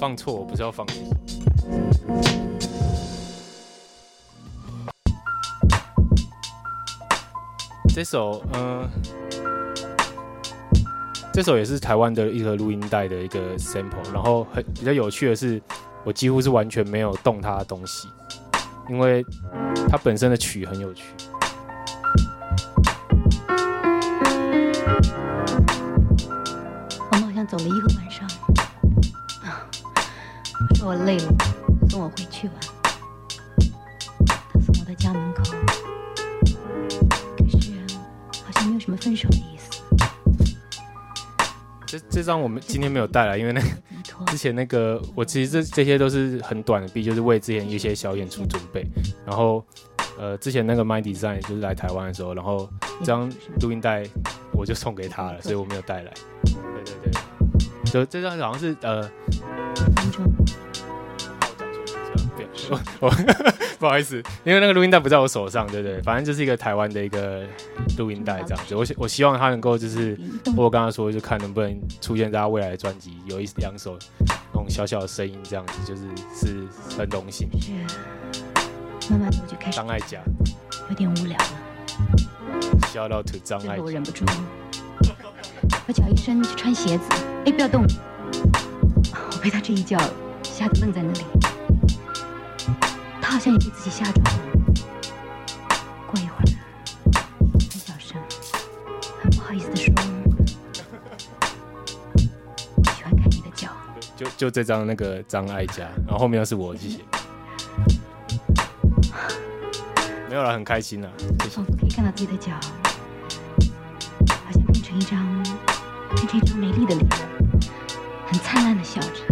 放错，我不是要放这首。这首，嗯、这首也是台湾的一个录音带的一个 sample，然后很比较有趣的是，我几乎是完全没有动它的东西，因为它本身的曲很有趣。我们好像走了一个，说我累了，送我回去吧。他送我到家门口，可是好像没有什么分手的意思。这这张我们今天没有带来，因为那个。之前那个，我其实这这些都是很短的 B，就是为之前一些小演出准备。然后，呃，之前那个 My Design 就是来台湾的时候，然后这张录音带我就送给他了，所以我没有带来。对对对，就这张好像是呃，对，我我 不好意思，因为那个录音带不在我手上，对不对？反正就是一个台湾的一个录音带这样子。我希我希望他能够就是，我刚刚说就看能不能出现在他未来的专辑有一两首那种小小的声音这样子，就是是很荣幸。慢慢的我就开始张艾嘉。有点无聊了，，shout out to 张最艾嘉，后我忍不住，我脚一伸去穿鞋子，哎，不要动！我被他这一脚吓得愣在那里，他好像也被自己吓着了。过一会儿，很小声，很不好意思的说：“我喜欢看你的脚。就就这张那个张艾嘉，然后后面又是我，谢谢。没有了，很开心啦，谢谢仿。佛可以看到自己的脚，好像变成一张，变成一张美丽的脸，很灿烂的笑着。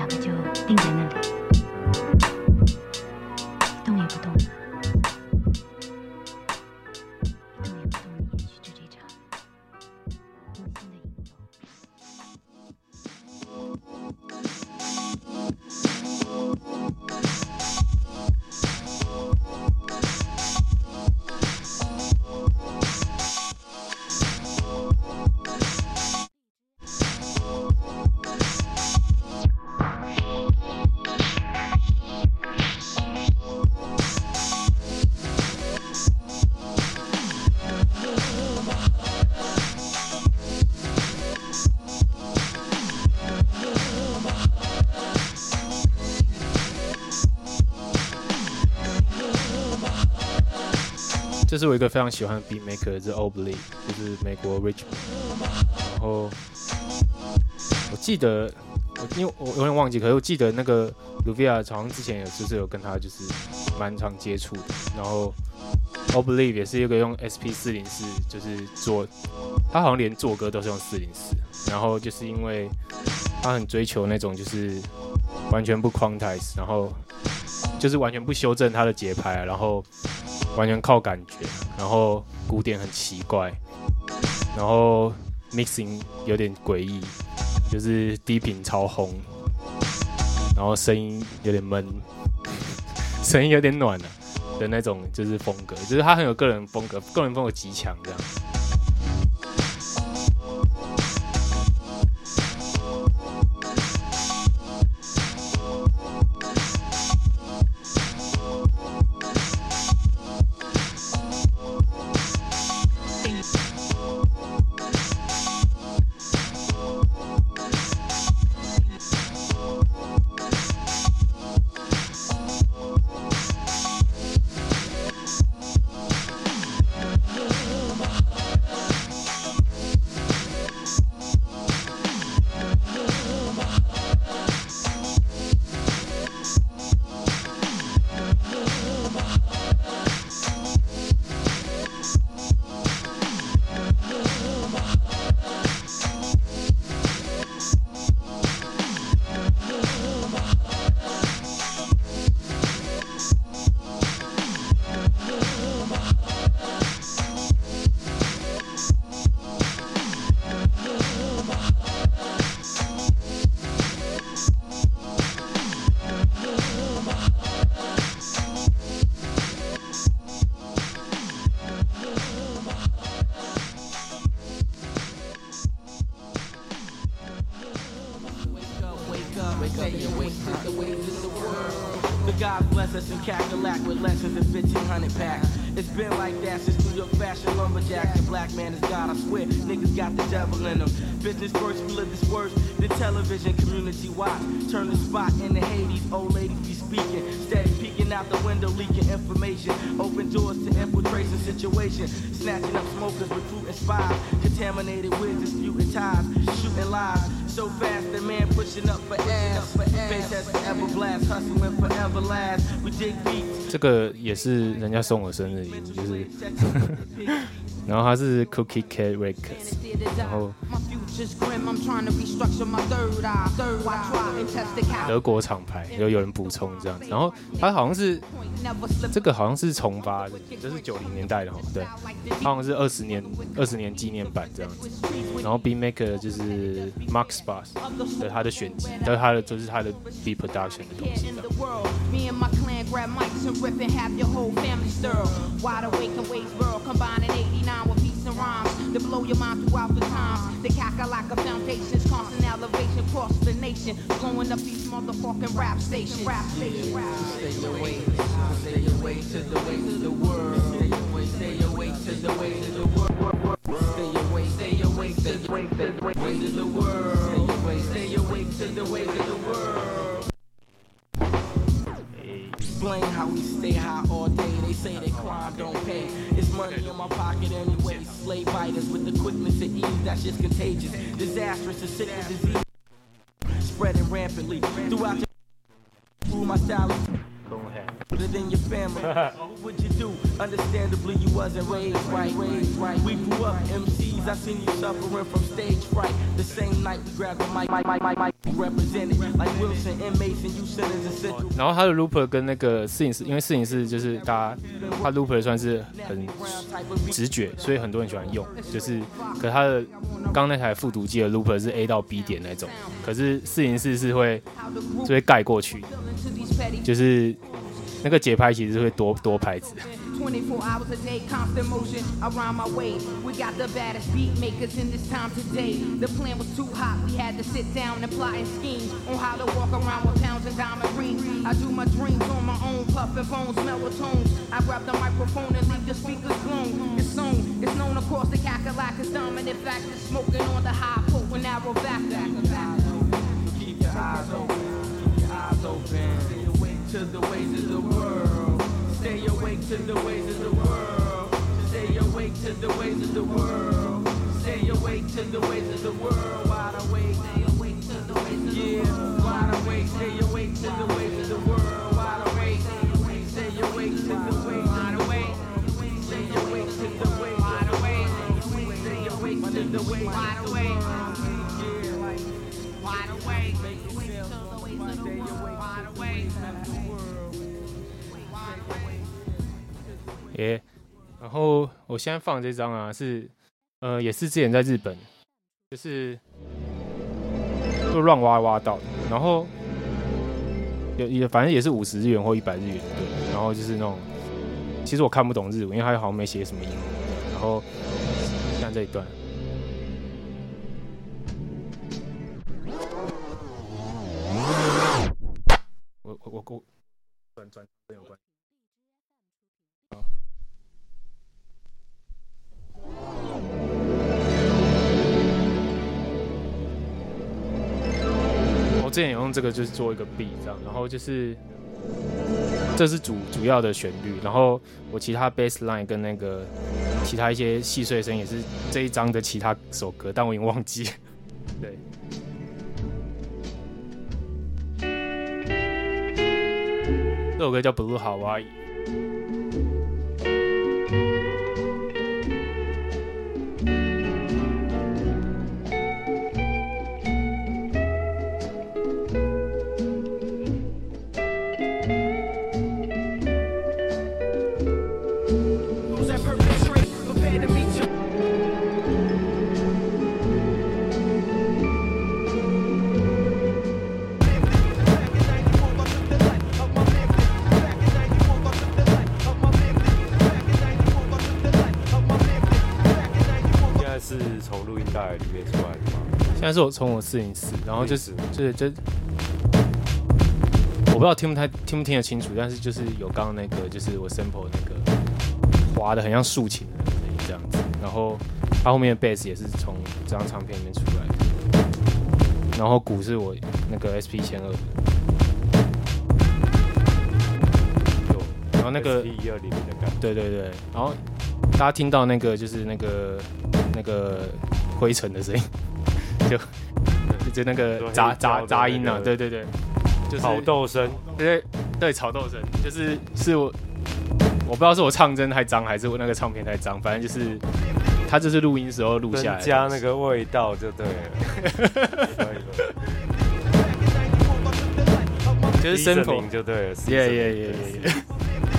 两个就定在那是我一个非常喜欢的 beat maker，是 Oblique，就是美国 Richmond。然后我记得，我因为我有点忘记，可是我记得那个 Luvia 好像之前有就是有跟他就是蛮常接触的。然后 oblive 也是一个用 SP 四零四，就是做，他好像连做歌都是用四零四。然后就是因为他很追求那种就是完全不 quantize，然后就是完全不修正他的节拍，然后完全靠感觉，然后鼓点很奇怪，然后 mixing 有点诡异，就是低频超轰，然后声音有点闷，声音有点暖的、的那种，就是风格，就是他很有个人风格，个人风格极强这样。这个也是人家送我生日礼物，就是 然后它是 Cookie Cat Records，然后德国厂牌，有有人补充这样子，然后他好像是这个好像是重发的，就是九零年代的哈，对，他好像是二十年二十年纪念版这样子，然后 B Maker 就是 Max Bass 的他的选集，但是他的就是他的 B Production 的东西。And my clan grab mics and rip and have your whole family stir. Wide awake and ways world, combining 89 with beats and rhymes to blow your mind throughout the times. The Kakalaka Foundation's constant elevation across the nation, blowing up these motherfucking rap stations. Rap stations. Stay away, stay away to the ways of the world. Stay away, stay away to the ways of the world. Stay away, stay away, to the ways of the world. Stay away, stay away to the ways of the world. Explain how we stay high all day. They say that crime don't pay. It's money in my pocket anyway. Slave fighters with the quickness to ease, that's just contagious. Disastrous, a sickness disease. Spreading rampantly throughout the through my style. 然后他的 rooper 跟那个摄影师因为摄影师就是大家他 rooper 算是很直觉所以很多人喜欢用。就是可他的刚那台复读机的 rooper 是 a 到 b 点那种。可是摄影师是会就会盖过去就是那个节拍其实会多多拍子。24 hours a day, constant motion around my way. We got the baddest beat makers in this time today. The plan was too hot, we had to sit down and plot and scheme on how to walk around with pounds and diamond rings. I do my dreams on my own, puffin' bones, mellow tones. I grab the microphone and leave the speakers blown. It's sown, it's known across the Kakalaka's dominant factor, smoking on the high potent arrow vector. Keep your eyes open, keep your eyes open. To the ways of the world. Stay awake to the ways of the world. Stay awake to the ways of the world. Stay awake to the ways of the world. Wide awake, stay awake to the ways of the world. Yeah, wide awake, stay awake to the ways of the world. Wide awake, stay awake to the ways. Wide awake, stay awake to the ways. Wide awake, stay awake to the ways. Wide awake, yeah, wide awake. Make you 耶、然后我现在放这张啊，是呃也是之前在日本，就是就乱挖挖到，然后也也反正也是五十日元或一百日元对，然后就是那种其实我看不懂日文，因为他好像没写什么英文，然后像这一段。我我我我转转真有关系。我之前有用这个就是做一个 B 这样，然后就是这是主主要的旋律，然后我其他 bass line 跟那个其他一些细碎的声也是这一张的其他首歌，但我已经忘记了。对，这首歌叫 Blue Hawaii。吗？现在是我从我四零四，然后就是就是就我不知道听不太听不听得清楚，但是就是有刚刚那个就是我 sample 那个滑的很像竖琴的声音这样子，然后它后面的 bass 也是从这张唱片里面出来的，然后鼓是我那个 SP 千二的，有，然后那个一二零的感觉，对对对，然后大家听到那个就是那个那个灰尘的声音，就就那个 就杂杂杂音啊，那个对对对，就是炒豆声，对对炒豆声，就是是我我不知道是我唱针太脏，还是我那个唱片太脏，反正就是他这是录音时候录下来的，加那个味道就对了。就是 sample 就对了，耶耶耶耶耶，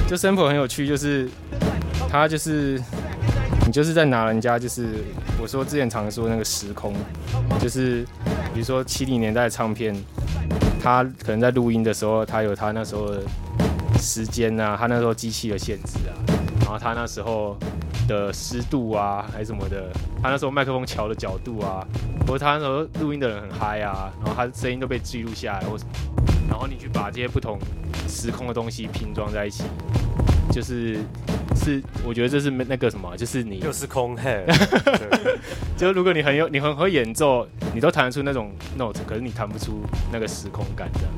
就 sample 很有趣，就是他就是你就是在拿人家就是我说之前常说那个时空，就是比如说七零年代的唱片，他可能在录音的时候，他有他那时候的时间啊，他那时候机器的限制啊，然后他那时候的湿度啊，还是什么的，他那时候麦克风调的角度啊，或者他那时候录音的人很嗨啊，然后他的声音都被记录下来，或然后你去把这些不同时空的东西拼装在一起，就是是我觉得这是那个什么，就是你又是空 head，就如果你很有你很会演奏，你都弹得出那种 note，可是你弹不出那个时空感这样。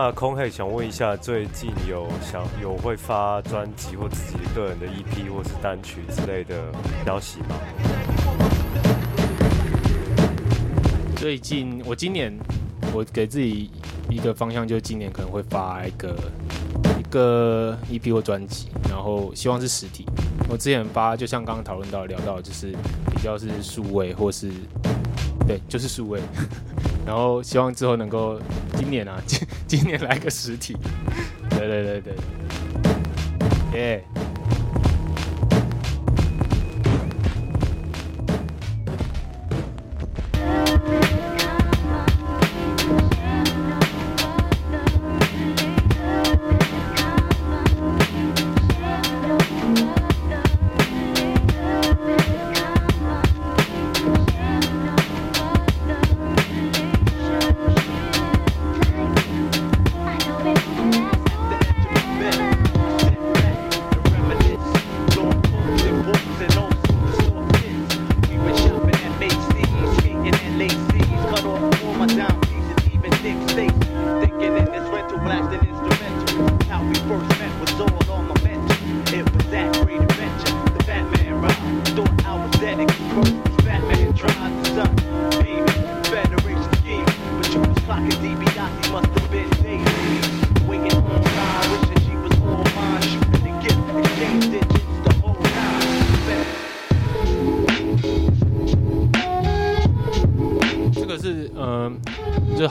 那空黑想问一下，最近有想有会发专辑或自己个人的 EP 或是单曲之类的消息吗？最近我今年我给自己一个方向，就是今年可能会发一个一个 EP 或专辑，然后希望是实体。我之前发就像刚刚讨论到聊到，就是比较是数位或是对，就是数位。然后希望之后能够今年啊，今今年来个实体。对对对对，耶、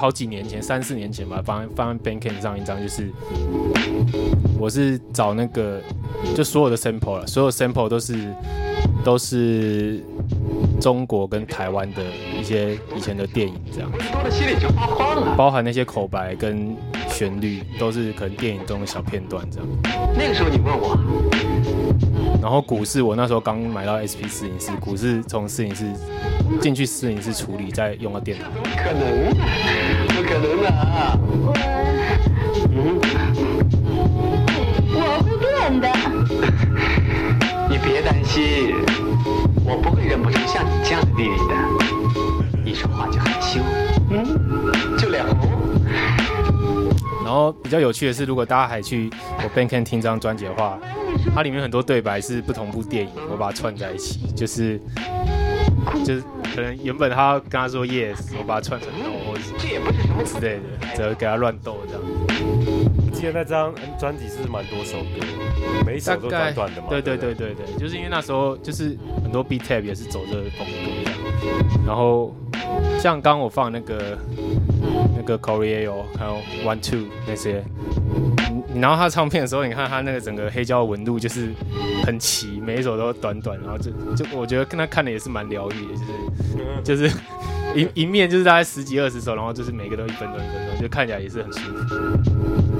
好几年前，三四年前吧，放放 Bandcamp 上一张，就是我是找那个就所有的 sample 了，所有 sample 都是都是中国跟台湾的一些以前的电影这样，包含那些口白跟旋律都是可能电影中的小片段这样。那个时候你问我，然后股市我那时候刚买到 SP 四零四，股市从四零四进去四零四处理，再用到电脑。可能，不可能啊！嗯，我会变的。你别担心，我不会认不出像你这样的弟弟后比较有趣的是，如果大家还去我 Bandcamp 听这张专辑的话，它里面很多对白是不同部电影，我把它串在一起，就是就是可能原本他跟他说 yes，我把它串成 no 或者之类的，只会给他乱斗这样。记得那张专辑是蛮多首歌，每一首都短短的嘛。对对不对对对，就是因为那时候就是很多 B Tab 也是走这个风格然后像刚刚我放那个那个 Coreo 还有 One Two 那些，你你拿到他唱片的时候，你看他那个整个黑胶纹路就是很齐，每一首都短短，然后就就我觉得跟他看的也是蛮疗愈的，就是就是 一一面就是大概十几二十首，然后就是每个都一分钟一分钟，就看起来也是很舒服。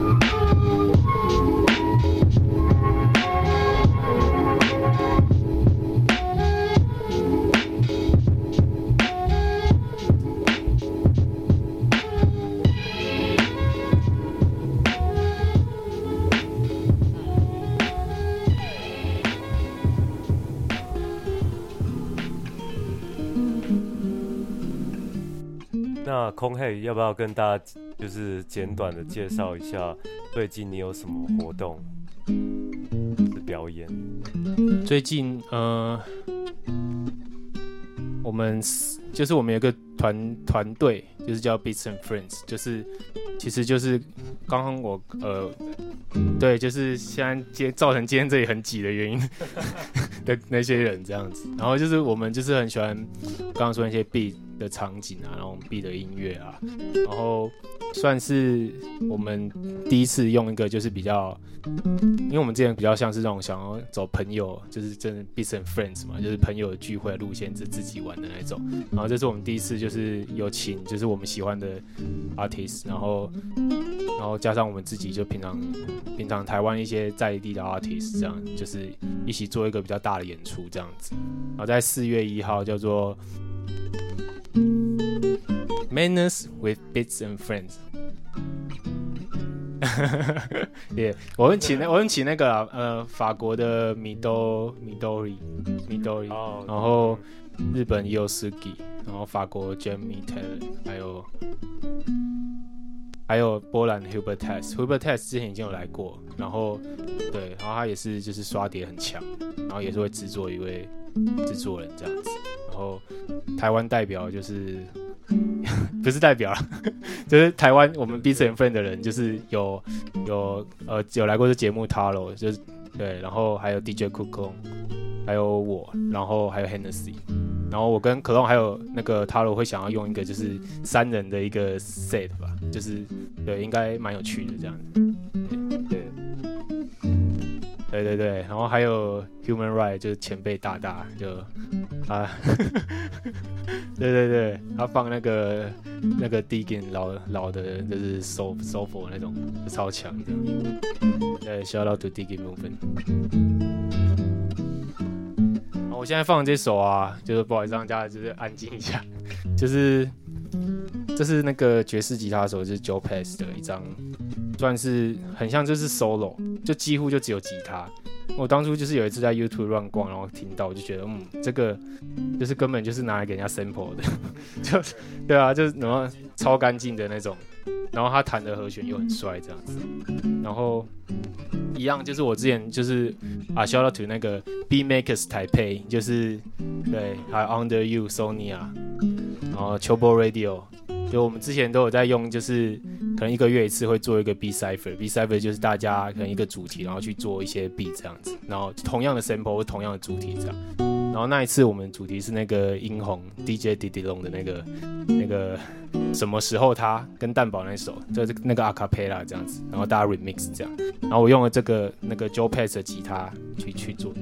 空黑要不要跟大家就是简短的介绍一下最近你有什么活动的表演？最近呃，我们就是我们有个团团队，就是叫 Beats and Friends，就是其实就是刚刚我呃，对，就是现在今造成今天这里很挤的原因 的那些人这样子。然后就是我们就是很喜欢刚刚说那些 B 的场景啊，然后 B 的音乐啊，然后算是我们第一次用一个就是比较，因为我们之前比较像是那种想要走朋友，就是真的 beats and friends 嘛，就是朋友聚会路线，是自己玩的那种。然后这是我们第一次就是有请就是我们喜欢的 artist，然后然后加上我们自己就平常平常台湾一些在地的 artist，这样就是一起做一个比较大的演出这样子。然后在四月一号叫做 Madness with Bits and Friends。也、我们请那我们请那个啊呃法国的米兜米兜里米兜里，然后日本 Yosugi，然后法国 Jamie Taylor，还有还有波兰 Hubert Test，Hubert Test 之前已经有来过，然后对，然后他也是就是刷碟很强，然后也是会制作一位制作人这样子，然后台湾代表就是 不是代表，就是台湾我们彼此缘分的人，就是有有呃有来过这节目 Taro，就是对，然后还有 DJ 酷空，还有我，然后还有 Hennessy，然后我跟可乐还有那个 Taro 会想要用一个就是三人的一个 set 吧，就是对，应该蛮有趣的这样。子，对对对，然后还有 Human Right 就是前辈大大就啊，对对对，他放那个那个 Diggin 老老的就是 So soulful 那种就超强的，对，shout out to Diggin movement。我现在放这首啊，就是不好意思让大家就是安静一下，就是这是那个爵士吉他手，就是 Joe Pass 的一张，算是很像就是 solo，就几乎就只有吉他。我当初就是有一次在 YouTube 乱逛，然后听到，我就觉得嗯，这个就是根本就是拿来给人家 sample 的，就对啊，就是然后超干净的那种，然后他弹的和弦又很帅这样子，然后一样就是我之前就是啊 shout out to 那个 B Makers 台配，就是对，还有 Under You Sonia，，然后 Chobo Radio，就我们之前都有在用，就是可能一个月一次会做一个 B Cipher，B Cipher 就是大家可能一个主题，然后去做一些 B 这样子，然后同样的 sample 或同样的主题这样。然后那一次我们主题是那个英红 DJ 迪迪龙的那个那个什么时候他跟蛋宝那首，就是那个 akappa 这样子，然后大家 remix 这样，然后我用了这个那个 Joe Pass 的吉他去去做。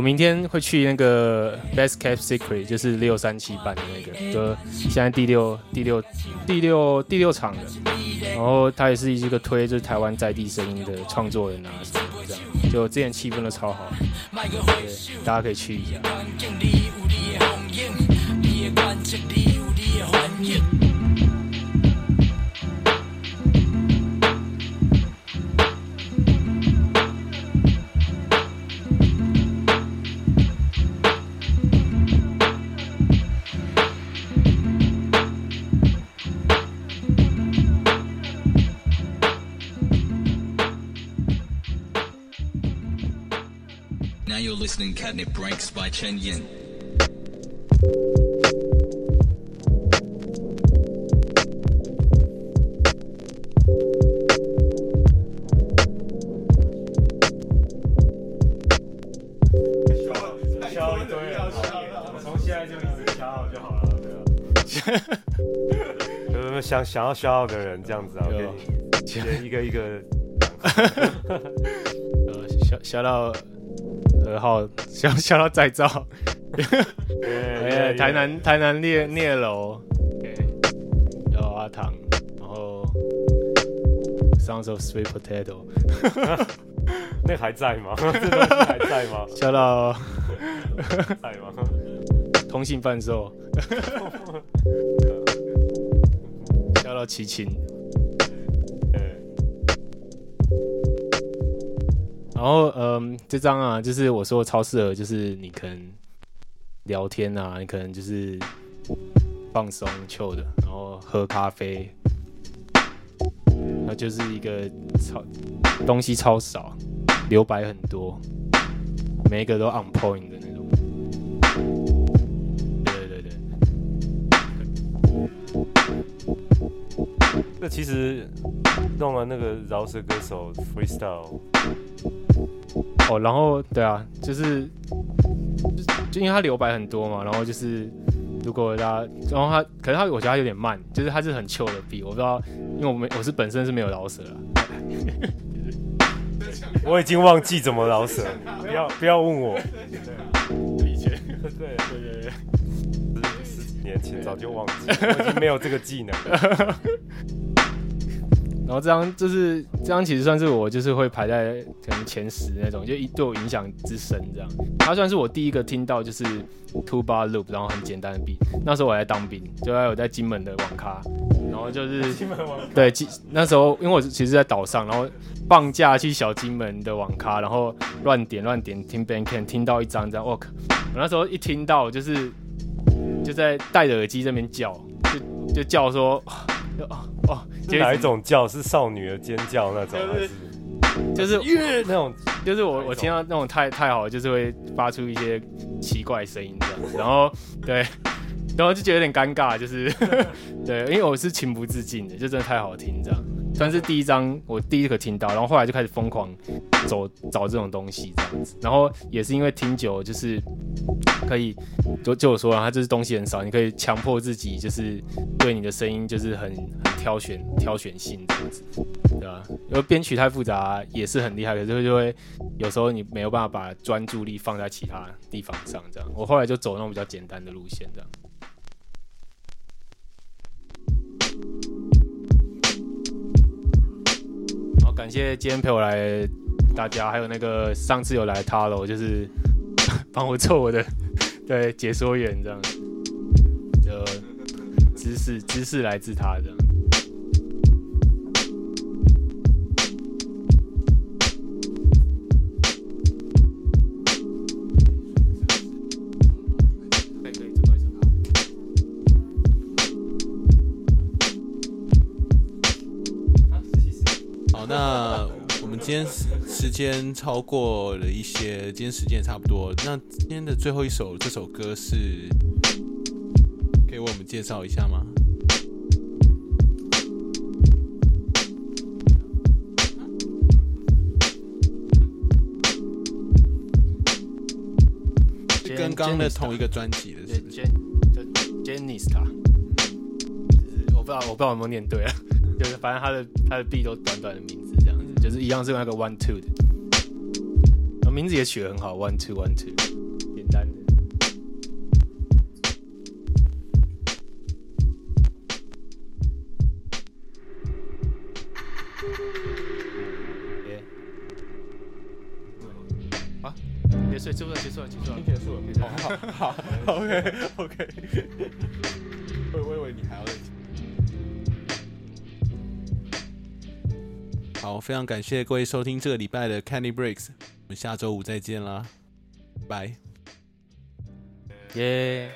我明天会去那个 Best Cap Secret，就是六三七版的那个，就现在第六第六第六第六场的。然后他也是一个推就是台湾在地声音的创作人啊什么的这样，就之前气氛都超好，对，大家可以去一下。Listening Catnip Breaks by Chen Yin. 消一堆啊，从现在就一直消耗就好了，对啊。有什么想想要消耗的人这样子啊？我给你一个一个。呃，小小到二号，小小到再造，哎，台南台南烈烈楼，对，有阿唐，然后 Sounds of Sweet Potato，那还在吗？还在吗？小到在吗？通信贩售，小到齐秦。然后，嗯，这张啊，就是我说超适合，就是你可能聊天啊，你可能就是放松、chill 的，然后喝咖啡，那就是一个超东西超少，留白很多，每一个都 on point 的那种。对对对这其实弄了那个饶舌歌手 freestyle。哦，然后对啊，就是就就因为他留白很多嘛，然后就是如果大家，然后他可能他我觉得他有点慢，就是他是很 chill 的 beat，我不知道，因为我们我是本身是没有老舍了，我已经忘记怎么老舍，不要不要问我，以前对对对对，十几年前早就忘记，我已经没有这个技能了。然后这张就是这张，其实算是我就是会排在可能前十那种，就一对我影响之深这样。它算是我第一个听到就是 two bar loop，然后很简单的 beat。那时候我在当兵，就在有在金门的网咖，然后就是金门网咖对，那时候因为我其实在岛上，然后放假去小金门的网咖，然后乱点乱点听 Bandcamp，听到一张这样，我靠！我那时候一听到就是就在戴着耳机这边叫，就就叫说哦哦。是哪一种叫？是少女的尖叫那种，还是就是乐那种？就是我我听到那种太太好，就是会发出一些奇怪声音这样，然后 对，然后就觉得有点尴尬，就是 对，因为我是情不自禁的，就真的太好听这样。算是第一张我第一个听到，然后后来就开始疯狂走找这种东西这样子，然后也是因为听久，就是可以就就我说了，它就是东西很少，你可以强迫自己就是对你的声音就是很很挑选挑选性这样子，对吧？因为编曲太复杂也是很厉害，可是就会有时候你没有办法把专注力放在其他地方上，这样。我后来就走那种比较简单的路线这样。感谢今天陪我来大家，还有那个上次有来他了，就是 帮我做我的对解说员这样子，就知识知识来自他这样。那我们今天时间超过了一些，今天时间也差不多。那今天的最后一首，这首歌是可以为我们介绍一下吗？是跟刚刚的同一个专辑的，是不是就是我不知道我不知道有没有念对啊，就是反正他的他的 B 都短短的名字这样子，就是一样是用那个 One Two 的，名字也取得很好，One Two One Two，简单的。别睡，结束了，结束了，结束了，结束了，好好好，OK OK，我我以为你还要再。好，非常感谢各位收听这个礼拜的 Candy Breaks，我们下周五再见啦，拜。耶。